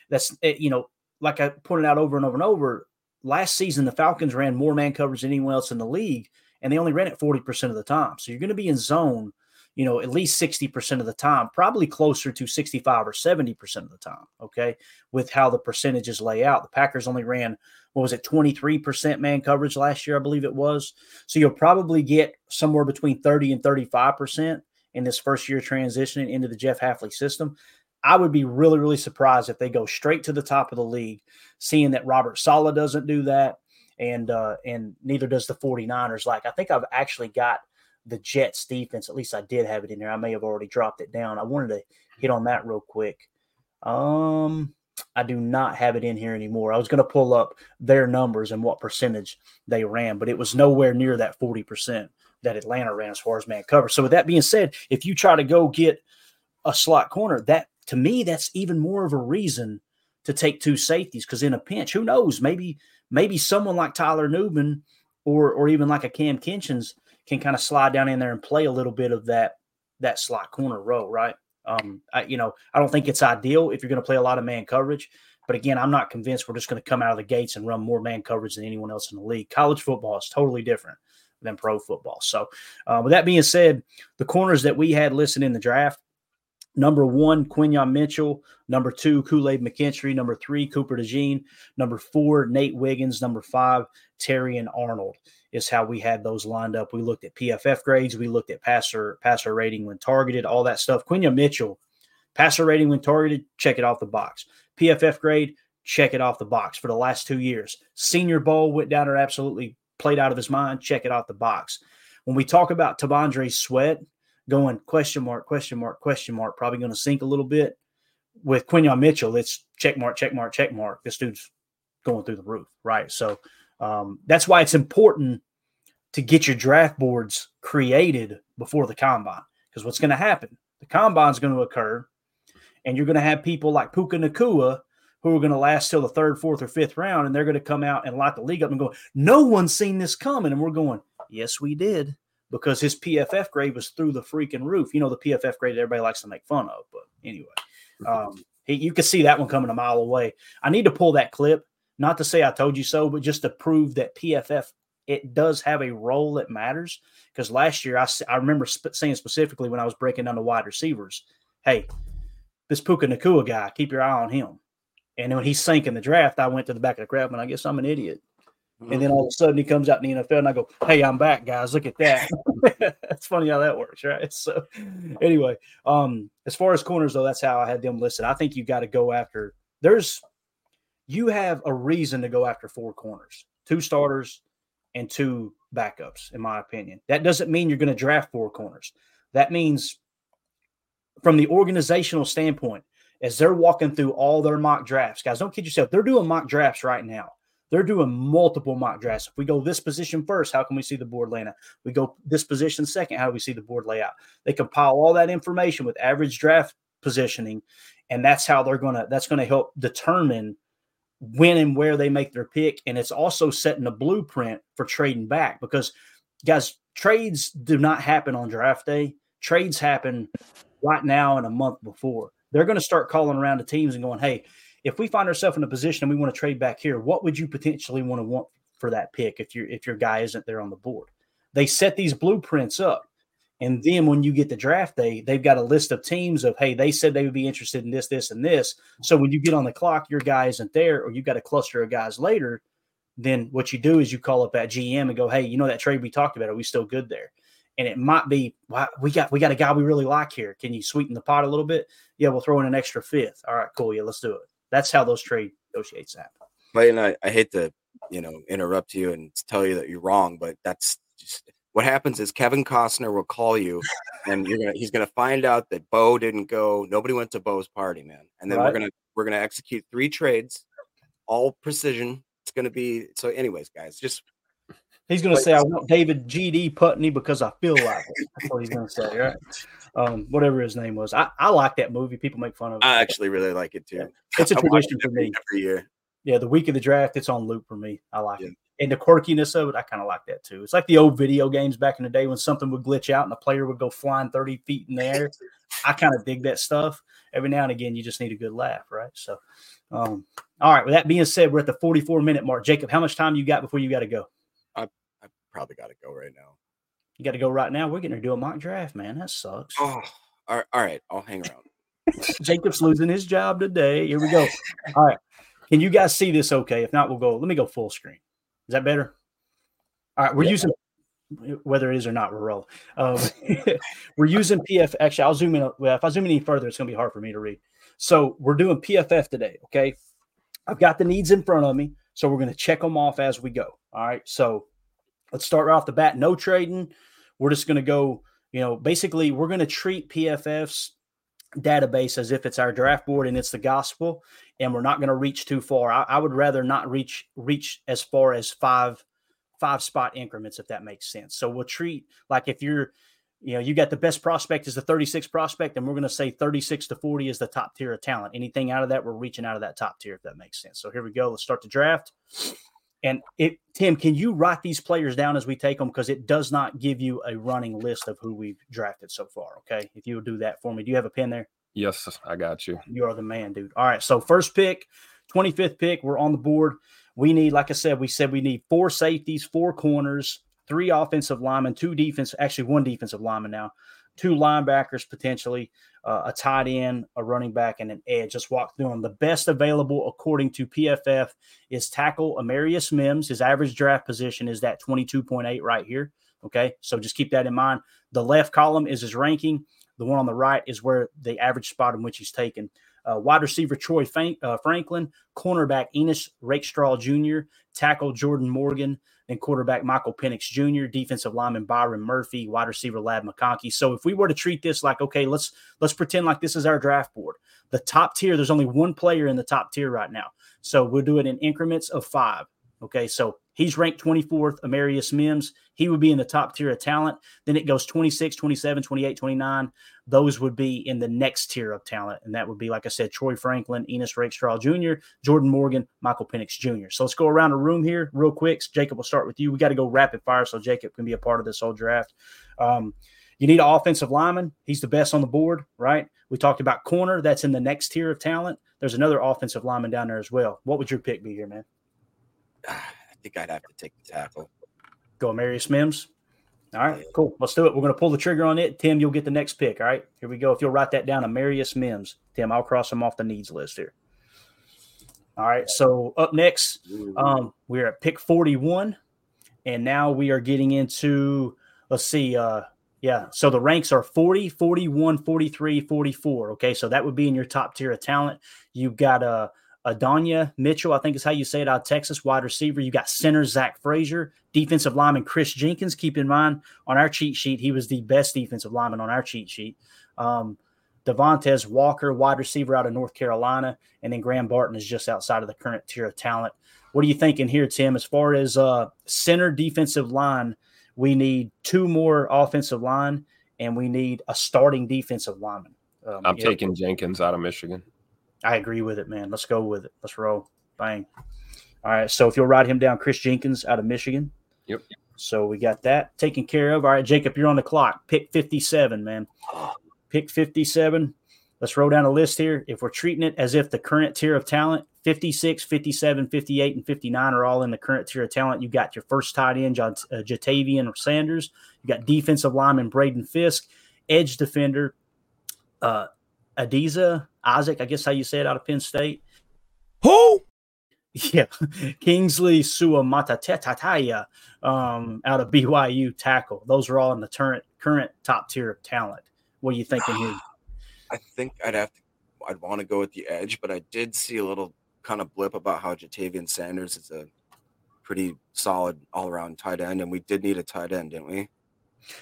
that's eh, you know, like I pointed out over and over and over. Last season, the Falcons ran more man coverage than anyone else in the league, and they only ran it forty percent of the time. So you're going to be in zone, you know, at least sixty percent of the time, probably closer to sixty-five or seventy percent of the time. Okay, with how the percentages lay out, the Packers only ran what was it, 23% man coverage last year, I believe it was. So you'll probably get somewhere between 30 and 35% in this first year transitioning into the Jeff Hafley system. I would be really, really surprised if they go straight to the top of the league, seeing that Robert Saleh doesn't do that, and uh, and neither does the 49ers. Like I think I've actually got the Jets defense. At least I did have it in there. I may have already dropped it down. I wanted to hit on that real quick. Um, I do not have it in here anymore. I was going to pull up their numbers and what percentage they ran, but it was nowhere near that 40% that Atlanta ran as far as man cover. So with that being said, if you try to go get a slot corner, that to me, that's even more of a reason to take two safeties because in a pinch, who knows? Maybe maybe someone like Tyler Newman or or even like a Cam Kinchens can kind of slide down in there and play a little bit of that that slot corner role, right? Um, I, you know, I don't think it's ideal if you're going to play a lot of man coverage, but again, I'm not convinced we're just going to come out of the gates and run more man coverage than anyone else in the league. College football is totally different than pro football. So, uh, with that being said, the corners that we had listed in the draft, Number one, Quinyon Mitchell. Number two, Kool Aid McKinstry. Number three, Cooper DeJean. Number four, Nate Wiggins. Number five, Terrion Arnold is how we had those lined up. We looked at PFF grades. We looked at passer passer rating when targeted, all that stuff. Quinyon Mitchell, passer rating when targeted, check it off the box. PFF grade, check it off the box for the last two years. Senior Bowl went down there absolutely played out of his mind. Check it off the box. When we talk about T'Vondre Sweat, going question mark, question mark, question mark, probably going to sink a little bit. With Quinyon Mitchell, it's check mark, check mark, check mark. This dude's going through the roof, right? So um, that's why it's important to get your draft boards created before the combine. Because what's going to happen? The combine's going to occur, and you're going to have people like Puka Nacua who are going to last till the third, fourth, or fifth round, and they're going to come out and light the league up and go, "No one's seen this coming," and we're going, "Yes, we did." Because his PFF grade was through the freaking roof. You know, the PFF grade everybody likes to make fun of, but anyway, um, he, you could see that one coming a mile away. I need to pull that clip, not to say I told you so, but just to prove that PFF it does have a role that matters. Because last year, I, I remember sp- saying specifically when I was breaking down the wide receivers, hey, this Puka Nacua guy, keep your eye on him. And when he sank in the draft, I went to the back of the crowd, and I guess I'm an idiot. And then all of a sudden he comes out in the NFL and I go, Hey, I'm back, guys. Look at that. it's funny how that works, right? So anyway, um, as far as corners though, that's how I had them listed. I think you got to go after there's you have a reason to go after four corners, two starters and two backups, in my opinion. That doesn't mean you're going to draft four corners. That means from the organizational standpoint, as they're walking through all their mock drafts, guys, don't kid yourself. They're doing mock drafts right now they're doing multiple mock drafts. If we go this position first, how can we see the board laying out? We go this position second, how do we see the board layout? They compile all that information with average draft positioning, and that's how they're gonna that's gonna help determine when and where they make their pick. And it's also setting a blueprint for trading back because guys, trades do not happen on draft day. Trades happen right now and a month before. they're going to start calling around to teams and going, "Hey, if we find ourselves in a position and we want to trade back here, what would you potentially want to want for that pick if your if your guy isn't there on the board?" They set these blueprints up. And then when you get the draft day, they've got a list of teams of, hey, they said they would be interested in this, this, and this. So when you get on the clock, your guy isn't there, or you've got a cluster of guys later, then what you do is you call up that GM and go, hey, you know that trade we talked about, are we still good there? And it might be, well, we got we got a guy we really like here. Can you sweeten the pot a little bit? Yeah, we'll throw in an extra fifth. All right, cool. Yeah, let's do it. That's how those trade negotiates happen. Clayton, I, I hate to, you know, interrupt you and tell you that you're wrong, but that's just what happens is Kevin Costner will call you and you're gonna he's gonna find out that Bo didn't go, nobody went to Bo's party, man. And then Right. we're gonna we're gonna execute three trades, all precision. It's gonna be so anyways, guys, just He's going to say, I want David GD Putney because I feel like it. That's what he's going to say, right? Um, whatever his name was. I, I like that movie. People make fun of it. I actually really like it too. It's a I tradition it for me. every year. Yeah, the week of the draft, it's on loop for me. I like Yeah. it. And the quirkiness of it, I kind of like that too. It's like the old video games back in the day when something would glitch out and the player would go flying 30 feet in the air. I kind of dig that stuff. Every now and again, you just need a good laugh, right? So, um, all right. With that being said, we're at the 44 minute mark. Jacob, how much time you got before you got to go? Probably gotta go right now. You got to go right now. We're getting to do a mock draft, man. That sucks. Oh all right, all right, I'll hang around. Jacob's losing his job today. Here we go. All right. Can you guys see this okay? If not, we'll go. Let me go full screen. Is that better? All right. We're using, whether it is or not, we're rolling. Um, we're using PF. Actually, I'll zoom in. Well, if I zoom in any further, it's going to be hard for me to read. So we're doing PFF today. Okay. I've got the needs in front of me. So we're going to check them off as we go. All right. So let's start right off the bat. No trading. We're just going to go, you know, basically, we're going to treat PFF's database as if it's our draft board and it's the gospel and we're not going to reach too far. I, I would rather not reach reach as far as five five spot increments if that makes sense. So we'll treat like if you're you know you got the best prospect is the 36 prospect and we're going to say 36 to 40 is the top tier of talent. Anything out of that we're reaching out of that top tier if that makes sense. So here we go. Let's start the draft and it tim can you write these players down as we take them because it does not give you a running list of who we've drafted so far okay if you'll do that for me do you have a pen there Yes, I got you. you are the man, dude. All right. So first pick, 25th pick, we're on the board. We need, like I said, we said we need four safeties, four corners, three offensive linemen, two defense, actually one defensive lineman now, two linebackers potentially, uh, a tight end, a running back, and an edge. Just walk through them. The best available according to PFF is tackle Amarius Mims. His average draft position is that 22.8 right here. Okay. So just keep that in mind. The left column is his ranking. The one on the right is where the average spot in which he's taken. Uh, wide receiver Troy uh, Franklin, cornerback Ennis Rakestraw Jr., tackle Jordan Morgan, and quarterback Michael Penix Jr., defensive lineman Byron Murphy, wide receiver Ladd McConkey. So if we were to treat this like, okay, let's let's pretend like this is our draft board. The top tier, there's only one player in the top tier right now. So we'll do it in increments of five. Okay, so he's ranked 24th, Amarius Mims. He would be in the top tier of talent. Then it goes 26, 27, 28, 29. Those would be in the next tier of talent. And that would be, like I said, Troy Franklin, Ennis Rakestraw Jr., Jordan Morgan, Michael Penix Jr. So let's go around the room here real quick. Jacob, we'll start with you. We got to go rapid fire so Jacob can be a part of this whole draft. Um, you need an offensive lineman. He's the best on the board, right? We talked about corner. That's in the next tier of talent. There's another offensive lineman down there as well. What would your pick be here, man? I think I'd have to take the tackle. Go Amarius Mims. All right, cool. Let's do it. We're going to pull the trigger on it. Tim, you'll get the next pick. All right, here we go. If you'll write that down, Amarius Mims. Tim, I'll cross him off the needs list here. All right, so up next, um, we're at pick 41, and now we are getting into, let's see, uh, yeah, so the ranks are 40, 41, 43, 44. Okay, so that would be in your top tier of talent. You've got uh, Adonai Mitchell, I think is how you say it out of Texas, wide receiver. You got center Zach Frazier, defensive lineman Kris Jenkins. Keep in mind on our cheat sheet, he was the best defensive lineman on our cheat sheet. Um, Devontez Walker, wide receiver out of North Carolina, and then Graham Barton is just outside of the current tier of talent. What are you thinking here, Tim? As far as uh, center defensive line, we need two more offensive line, and we need a starting defensive lineman. Um, I'm you know, taking Jenkins out of Michigan. I agree with it, man. Let's go with it. Let's roll. Bang. All right. So if you'll write him down, Kris Jenkins out of Michigan. Yep. So we got that taken care of. All right, Jacob, you're on the clock. Pick 57, man. Pick 57. let's roll down a list here. If we're treating it as if the current tier of talent, 56, 57, 58, and 59 are all in the current tier of talent. You got your first tight end, John uh, Ja'Tavion Sanders. You got defensive lineman Braden Fiske, edge defender uh, Adisa Isaac. I guess how you say it out of Penn State. Who? Yeah, Kingsley Suamataia um, out of BYU tackle. Those are all in the current current top tier of talent. What are you thinking here? I think I'd have to. I'd want to go with the edge, but I did see a little kind of blip about how Ja'Tavion Sanders is a pretty solid all around tight end, and we did need a tight end, didn't we?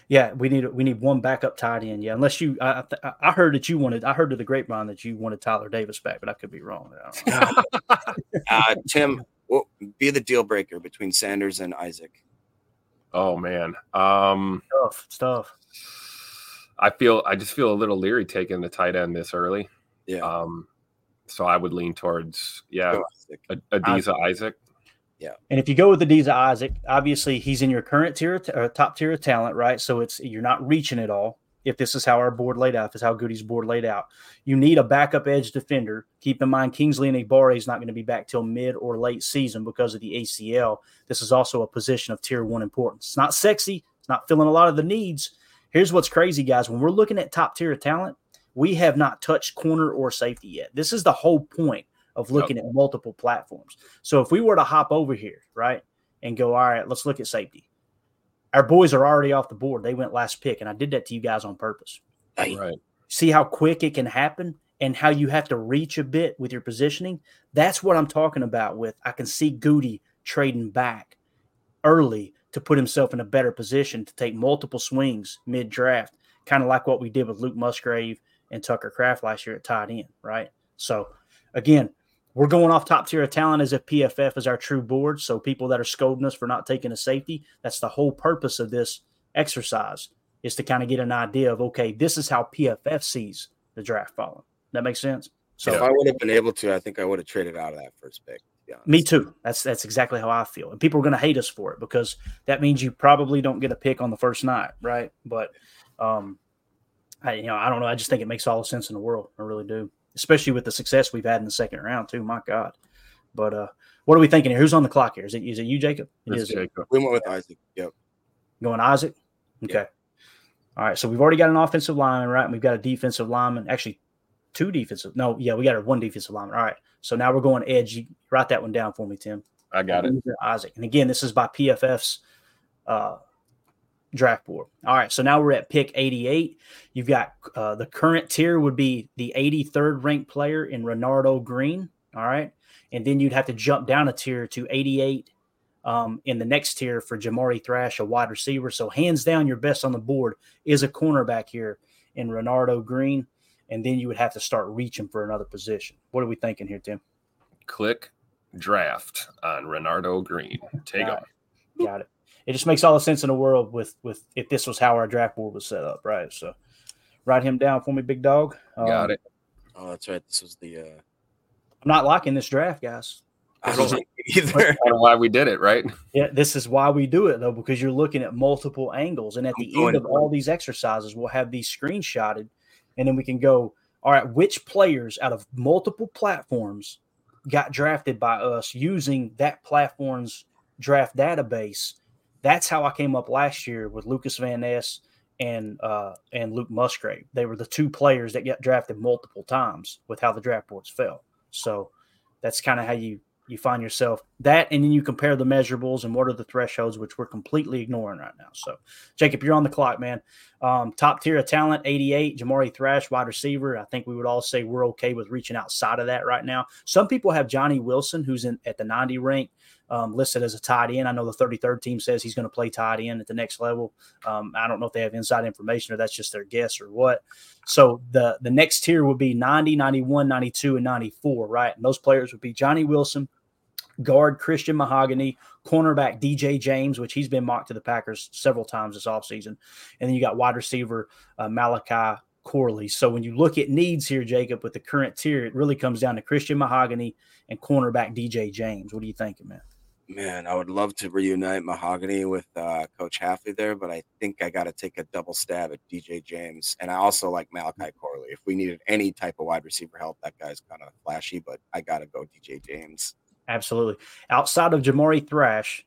Yeah, we need we need one backup tight end. Yeah, unless you, I, I heard that you wanted. I heard to the grapevine that you wanted Tyler Davis back, but I could be wrong. uh, Tim, what be the deal breaker between Sanders and Isaac? Oh man, um, tough stuff. I feel I just feel a little leery taking the tight end this early. Yeah. Um, so I would lean towards yeah, Adisa Isaac. Yeah. And if you go with the Adisa Isaac, obviously he's in your current tier or uh, top tier of talent, right? So it's you're not reaching it all. If this is how our board laid out, if is how Goody's board laid out, you need a backup edge defender. Keep in mind Kingsley and Enagbare is not going to be back till mid or late season because of the ACL. This is also a position of tier one importance. It's not sexy. It's not filling a lot of the needs. Here's what's crazy, guys. When we're looking at top tier of talent, we have not touched corner or safety yet. This is the whole point of looking yep. at multiple platforms. So if we were to hop over here, right, and go, all right, let's look at safety. Our boys are already off the board. They went last pick, and I did that to you guys on purpose. Right. See how quick it can happen and how you have to reach a bit with your positioning. That's what I'm talking about. With I can see Goody trading back early to put himself in a better position to take multiple swings mid draft, kind of like what we did with Luke Musgrave and Tucker Kraft last year at tight end, right? So again, we're going off top tier of talent as if PFF is our true board. So people that are scolding us for not taking a safety, that's the whole purpose of this exercise is to kind of get an idea of okay, this is how PFF sees the draft falling. That makes sense. So if I would have been able to, I think I would have traded out of that first pick. Me too. That's that's exactly how I feel. And people are going to hate us for it because that means you probably don't get a pick on the first night, right? But um I you know, I don't know. I just think it makes all the sense in the world. I really do especially with the success we've had in the second round too. My God. But uh, what are we thinking here? Who's on the clock here? Is it is it you, Jacob? It is Jacob. We went with Isaac. Yep. Going Isaac. Okay. Yep. All right. So we've already got an offensive lineman, right? And we've got a defensive lineman. Actually, two defensive. No, yeah, we got a one defensive lineman. All right. So now we're going edge. You write that one down for me, Tim. I got it. Isaac. And again, this is by PFF's uh, draft board. All right, so now we're at pick 88. You've got uh, the current tier would be the 83rd ranked player in Renardo Green. All right, and then you'd have to jump down a tier to 88 um, in the next tier for Jamari Thrash, a wide receiver. So hands down, your best on the board is a cornerback here in Renardo Green, and then you would have to start reaching for another position. What are we thinking here, Tim? Click draft on Renardo Green. Take it. Got it it just makes all the sense in the world with with if this was how our draft board was set up, right? So write him down for me, big dog. Um, Got it. Oh, that's right. This was the. uh I'm not liking this draft, guys. I don't like either. That's why we did it, right? Yeah, this is why we do it though, because you're looking at multiple angles, and at I'm the end of all these exercises, we'll have these screenshotted, and then we can go. All right, which players out of multiple platforms got drafted by us using that platform's draft database that's how I came up last year with Lucas Van Ness and uh, and Luke Musgrave. They were the two players that got drafted multiple times with how the draft boards fell. So that's kind of how you you find yourself that, and then you compare the measurables and what are the thresholds, which we're completely ignoring right now. So, Jacob, you're on the clock, man. Um, top tier of talent, 88, Jamari Thrash, wide receiver. I think we would all say we're okay with reaching outside of that right now. Some people have Johnny Wilson, who's in at the 90 rank um, listed as a tight end. I know the 33rd team says he's going to play tight end at the next level. Um, I don't know if they have inside information or that's just their guess or what. So the the next tier would be 90, 91, 92, and 94, right? And those players would be Johnny Wilson, guard Christian Mahogany, cornerback DJ James, which he's been mocked to the Packers several times this offseason. And then you got wide receiver uh, Malachi Corley. So when you look at needs here, Jacob, with the current tier, it really comes down to Christian Mahogany and cornerback DJ James. What are you thinking, man? Man, I would love to reunite Mahogany with uh, Coach Hafley there, but I think I got to take a double stab at DJ James. And I also like Malachi Corley. If we needed any type of wide receiver help, that guy's kind of flashy, but I got to go DJ James. Absolutely. Outside of Jamari Thrash,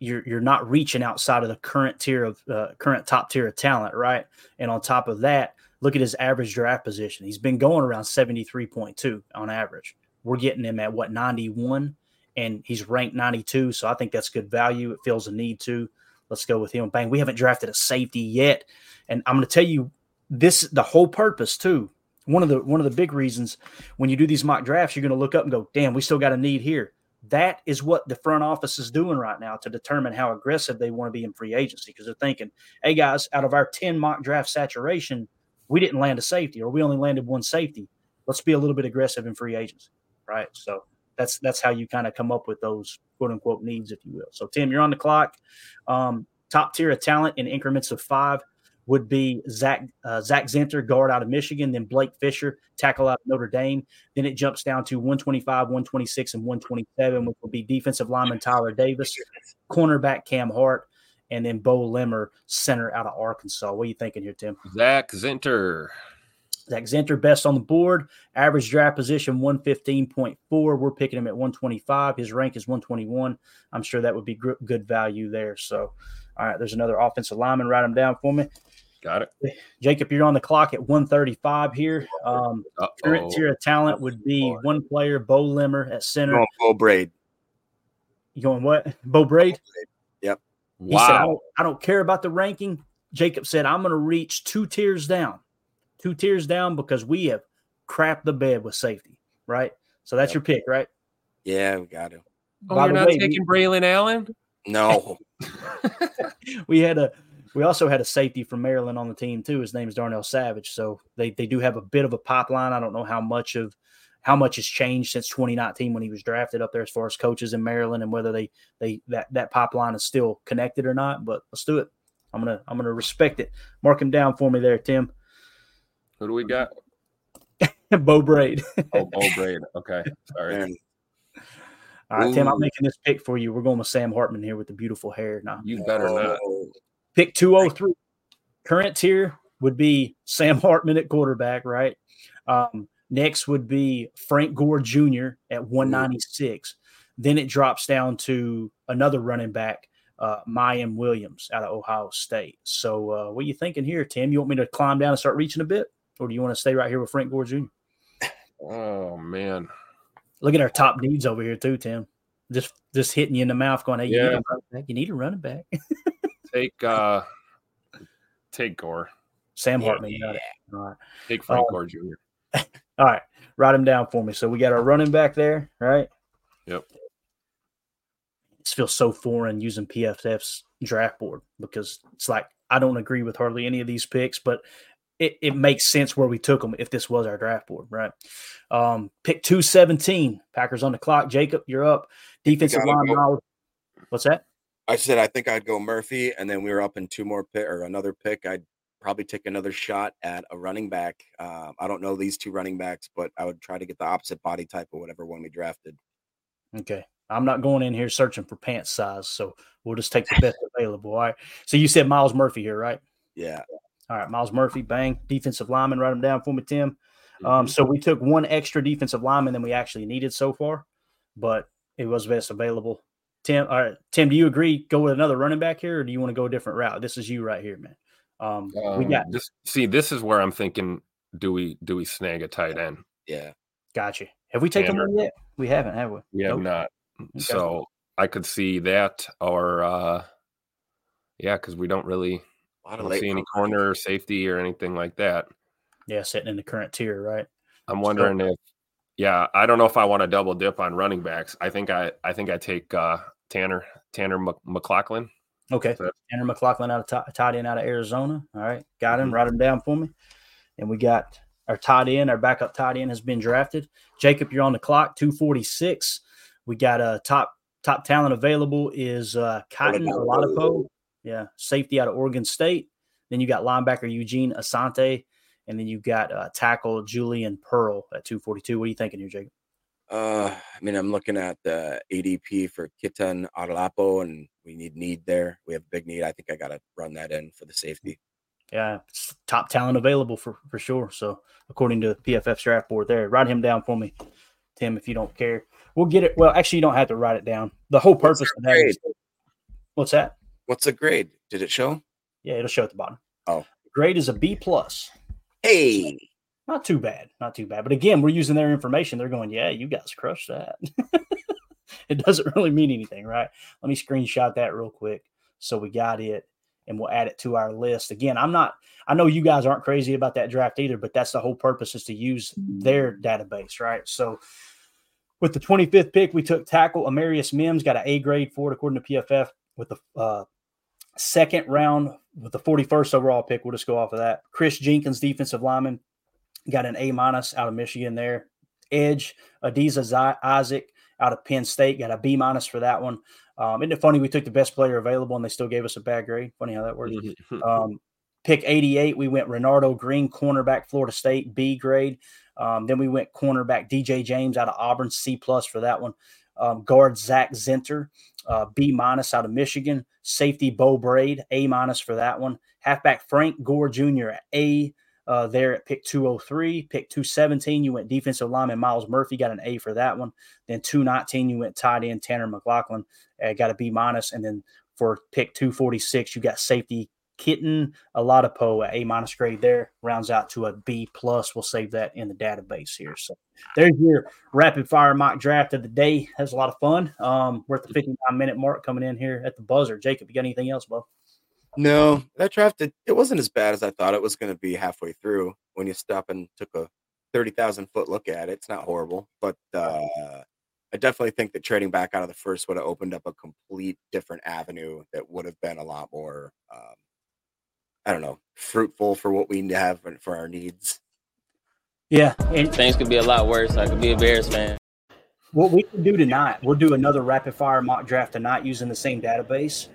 you're you're not reaching outside of the current tier of uh, current top tier of talent, right? And on top of that, look at his average draft position. He's been going around 73.2 on average. We're getting him at what 91 and he's ranked 92. So I think that's good value. It feels a need to. Let's go with him. Bang. We haven't drafted a safety yet. And I'm going to tell you this the whole purpose too. One of the one of the big reasons when you do these mock drafts, you're going to look up and go, damn, we still got a need here. That is what the front office is doing right now to determine how aggressive they want to be in free agency because they're thinking, hey guys, out of our 10 mock draft saturation, we didn't land a safety or we only landed one safety. Let's be a little bit aggressive in free agency. Right. So that's that's how you kind of come up with those quote unquote needs, if you will. So Tim, you're on the clock. Um, top tier of talent in increments of five would be Zach uh, Zach Zinter, guard out of Michigan, then Blake Fisher, tackle out of Notre Dame. Then it jumps down to 125, 126, and 127, which will be defensive lineman Tyler Davis, cornerback Cam Hart, and then Beau Limmer, center out of Arkansas. What are you thinking here, Tim? Zach Zinter. Zach Zinter, best on the board. Average draft position 115.4. We're picking him at 125. His rank is 121. I'm sure that would be gr- good value there. So, all right, there's another offensive lineman. Write him down for me. Got it. Jacob, you're on the clock at 135 here. Um, current tier of talent would be one player, Beau Limmer at center. Oh, Beau Brade. You going what? Beau Brade? Yep. He said, I don't, I don't care about the ranking. Jacob said, I'm going to reach two tiers down two tiers down because we have crapped the bed with safety, right? So that's Yep. your pick, right? Yeah, we got to. Oh, By you're not way, we- taking Braelon Allen? No. We had a we also had a safety from Maryland on the team too. His name is Darnell Savage. So they they do have a bit of a pipeline. I don't know how much of how much has changed since 2019 when he was drafted up there as far as coaches in Maryland and whether they they that that pipeline is still connected or not. But let's do it. I'm gonna I'm gonna respect it. Mark him down for me there, Tim. Who do we got? Beau Brade. Oh, Beau Brade. Okay. Sorry. Man, All right, Tim, I'm making this pick for you. We're going with Sam Hartman here with the beautiful hair. Now, You better not. oh, pick 203. Current tier would be Sam Hartman at quarterback, right? Um, next would be Frank Gore Jr. at 196. Then it drops down to another running back, uh, Miyan Williams out of Ohio State. So, uh, what are you thinking here, Tim? You want me to climb down and start reaching a bit, or do you want to stay right here with Frank Gore Jr.? Oh man. Look at our top needs over here too, Tim. Just just hitting you in the mouth, going, "Hey, you, need, a running back. you need a running back." Take uh take Gore. Sam Hartman got it. All right. Take Frank Um, Gore Jr. All right. Write him down for me. So we got our running back there, right? Yep. It feels so foreign using PFF's draft board because it's like I don't agree with hardly any of these picks, but it, it makes sense where we took them if this was our draft board, right? Um, pick 217, Packers on the clock. Jacob, you're up. Defensive line. go. What's that? I said I think I'd go Murphy, and then we were up in two more pick or another pick. I'd probably take another shot at a running back. Um, I don't know these two running backs, but I would try to get the opposite body type of whatever one we drafted. Okay. I'm not going in here searching for pants size, so we'll just take the best available. All right. So you said Miles Murphy here, right? Yeah, All right, Miles Murphy, bang, defensive lineman. Write them down for me, Tim. Mm-hmm. Um, so we took one extra defensive lineman than we actually needed so far, but it was best available. Tim, all right, Tim, do you agree? Go with another running back here, or do you want to go a different route? This is you right here, man. Um, we Um, got this see, this is where I'm thinking do we do we snag a tight end? yeah. gotcha. Have we taken Tanner. one yet? We haven't, have we? We have Nope. not. Okay. So I could see that or uh yeah, because we don't really A lot I don't late see any corner or safety or anything like that. Yeah, sitting in the current tier, right? I'm wondering if yeah, I don't know if I want to double dip on running backs. I think I I think I take uh Tanner Tanner Mc- McLaughlin. Okay. So- Tanner McLachlan out of ti- tight end out of Arizona. All right. Got him. Mhm. Write him down for me. And we got our tight end, our backup tight end has been drafted. Jacob, you're on the clock, 246. We got a top top talent available is uh Kitan Oladapo. Yeah, safety out of Oregon State. Then you got linebacker Eugene Asante. And then you got uh, tackle Julian Pearl at 242. What are you thinking here, Jacob? Uh, I mean, I'm looking at the ADP for Kitan Oladapo, and we need need there. We have a big need. I think I got to run that in for the safety. Yeah, it's top talent available for for sure. So according to PFF draft board, there, write him down for me, Tim, if you don't care. We'll get it. Well, actually, you don't have to write it down. The whole purpose of that is what's that? What's the grade? Did it show? Yeah, it'll show at the bottom. Oh. grade is a B plus. Hey, Not too bad, not too bad. But again, we're using their information. They're going, yeah, you guys crushed that. it doesn't really mean anything, right? Let me screenshot that real quick. So we got it and we'll add it to our list. Again, I'm not, I know you guys aren't crazy about that draft either, but that's the whole purpose is to use their database, right? So with the 25th pick, we took tackle Amarius Mims, got an A grade for it according to PFF. With the uh, second round, with the 41st overall pick, we'll just go off of that. Kris Jenkins, defensive lineman, got an A minus out of Michigan there. Edge, Adisa Isaac out of Penn State, got a B minus for that one. Um, isn't it funny? We took the best player available and they still gave us a bad grade. Funny how that works. Um, pick 88, we went Renardo Green, cornerback, Florida State, B grade. Um, then we went cornerback DJ James out of Auburn, C plus for that one. Um, guard Zach Zinter, uh, B minus out of Michigan. Safety Beau Brade, A minus for that one. Halfback Frank Gore Jr. A uh, there at pick 203. Pick 217, you went defensive lineman Miles Murphy, got an A for that one. Then 219, you went tight end Tanner McLachlan, uh, got a B minus. And then for pick 246, you got safety Kitan Oladapo, a A minus grade there, rounds out to a B plus. We'll save that in the database here. So there's your rapid fire mock draft of the day. That's a lot of fun. Um, we're at the 59 minute mark coming in here at the buzzer. Jacob, you got anything else, Bo? no, that draft it, it wasn't as bad as I thought it was going to be halfway through. When you stop and took a thirty thousand foot look at it, it's not horrible, but uh, I definitely think that trading back out of the first would have opened up a complete different avenue that would have been a lot more. Um, I don't know, fruitful for what we have and for our needs. Yeah, and Things could be a lot worse. I could be a Bears fan. what we can do tonight, we'll do another rapid fire mock draft tonight using the same database.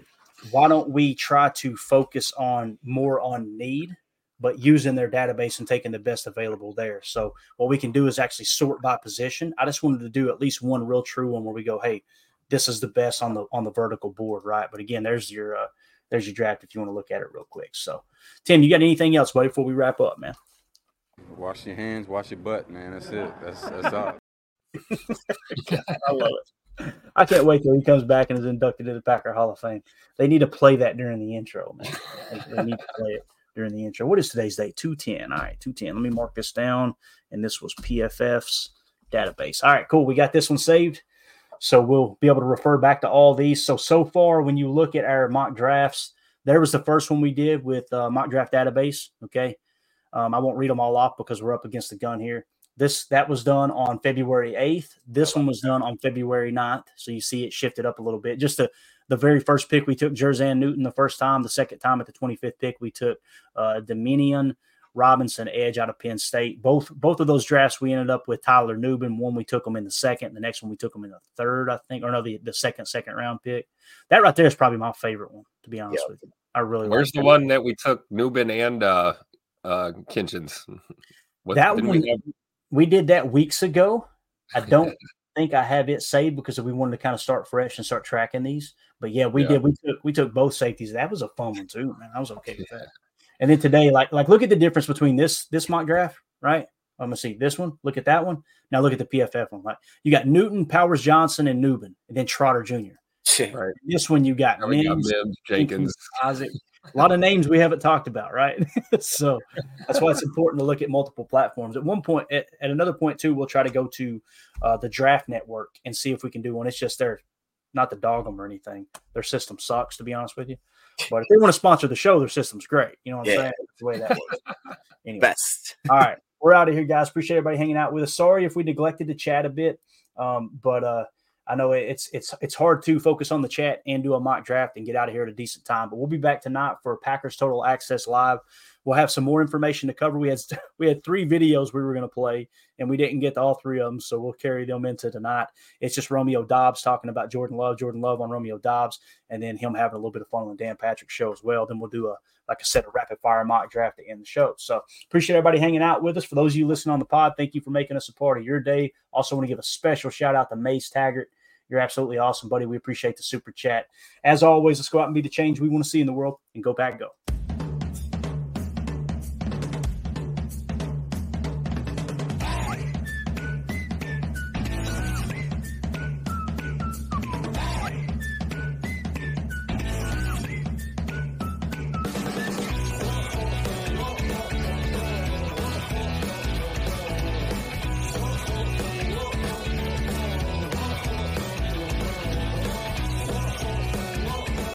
Why don't we try to focus on more on need, but using their database and taking the best available there? So what we can do is actually sort by position. I just wanted to do at least one real true one where we go, hey, this is the best on the on the vertical board, right? But again, there's your uh, there's your draft if you want to look at it real quick. So, Tim, you got anything else, buddy, before we wrap up, man? Wash your hands, wash your butt, man. That's it. That's that's all. I love it. I can't wait till he comes back and is inducted to the Packer Hall of Fame. They need to play that during the intro, man. They, they need to play it during the intro. What is today's date? 210. All right, 210. Let me mark this down. And this was PFF's database. All right, cool. We got this one saved. So we'll be able to refer back to all these. So, so far, when you look at our mock drafts, there was the first one we did with uh, mock draft database. Okay. Um, I won't read them all off because we're up against the gun here. This that was done on February 8th. This one was done on February 9th. So you see it shifted up a little bit. Just the the very first pick we took Jer'Zhan Newton the first time. The second time at the 25th pick we took uh, Demeioun Robinson Edge out of Penn State. Both both of those drafts we ended up with Tyler Nubin. One we took him in the second. The next one we took him in the third, I think, or no, the, the second second round pick. That right there is probably my favorite one, to be honest with you. I really Where's the that. one that we took Nubin and uh uh Kinchens? What, That one- we we did that weeks ago. I don't think I have it saved because we wanted to kind of start fresh and start tracking these. But yeah, we Yeah. did. We took we took both safeties. That was a fun one too, man. I was okay with that. And then today, like like look at the difference between this this mock draft, right? I'm gonna see this one. Look at that one. Now look at the PFF one. Like you got Newton, Powers, Johnson, and Nubin, and then Trotter Jr. Right. This one you got Now we got Mims, Mims, Jenkins. Isaac. A lot of names we haven't talked about, right? so that's why it's important to look at multiple platforms. At one point, at, at another point too, we'll try to go to uh, the Draft Network and see if we can do one. It's just their, not the dog them or anything. Their system sucks, to be honest with you. But if they want to sponsor the show, their system's great. You know what I'm Yeah. saying? That's the way that works. Anyway. Best. All right, we're out of here, guys. Appreciate everybody hanging out with us. Sorry if we neglected to chat a bit, um, but uh, I know it's it's it's hard to focus on the chat and do a mock draft and get out of here at a decent time. But we'll be back tonight for Packers Total Access Live we'll have some more information to cover. We had we had three videos we were going to play, and we didn't get to all three of them, so we'll carry them into tonight. It's just Romeo Doubs talking about Jordan Love, Jordan Love on Romeo Doubs, and then him having a little bit of fun on the Dan Patrick show as well. Then we'll do a like I said, a rapid fire mock draft to end the show. So appreciate everybody hanging out with us. For those of you listening on the pod, thank you for making us a part of your day. Also want to give a special shout out to Mace Taggart. You're absolutely awesome, buddy. We appreciate the super chat. As always, let's go out and be the change we want to see in the world and go back go.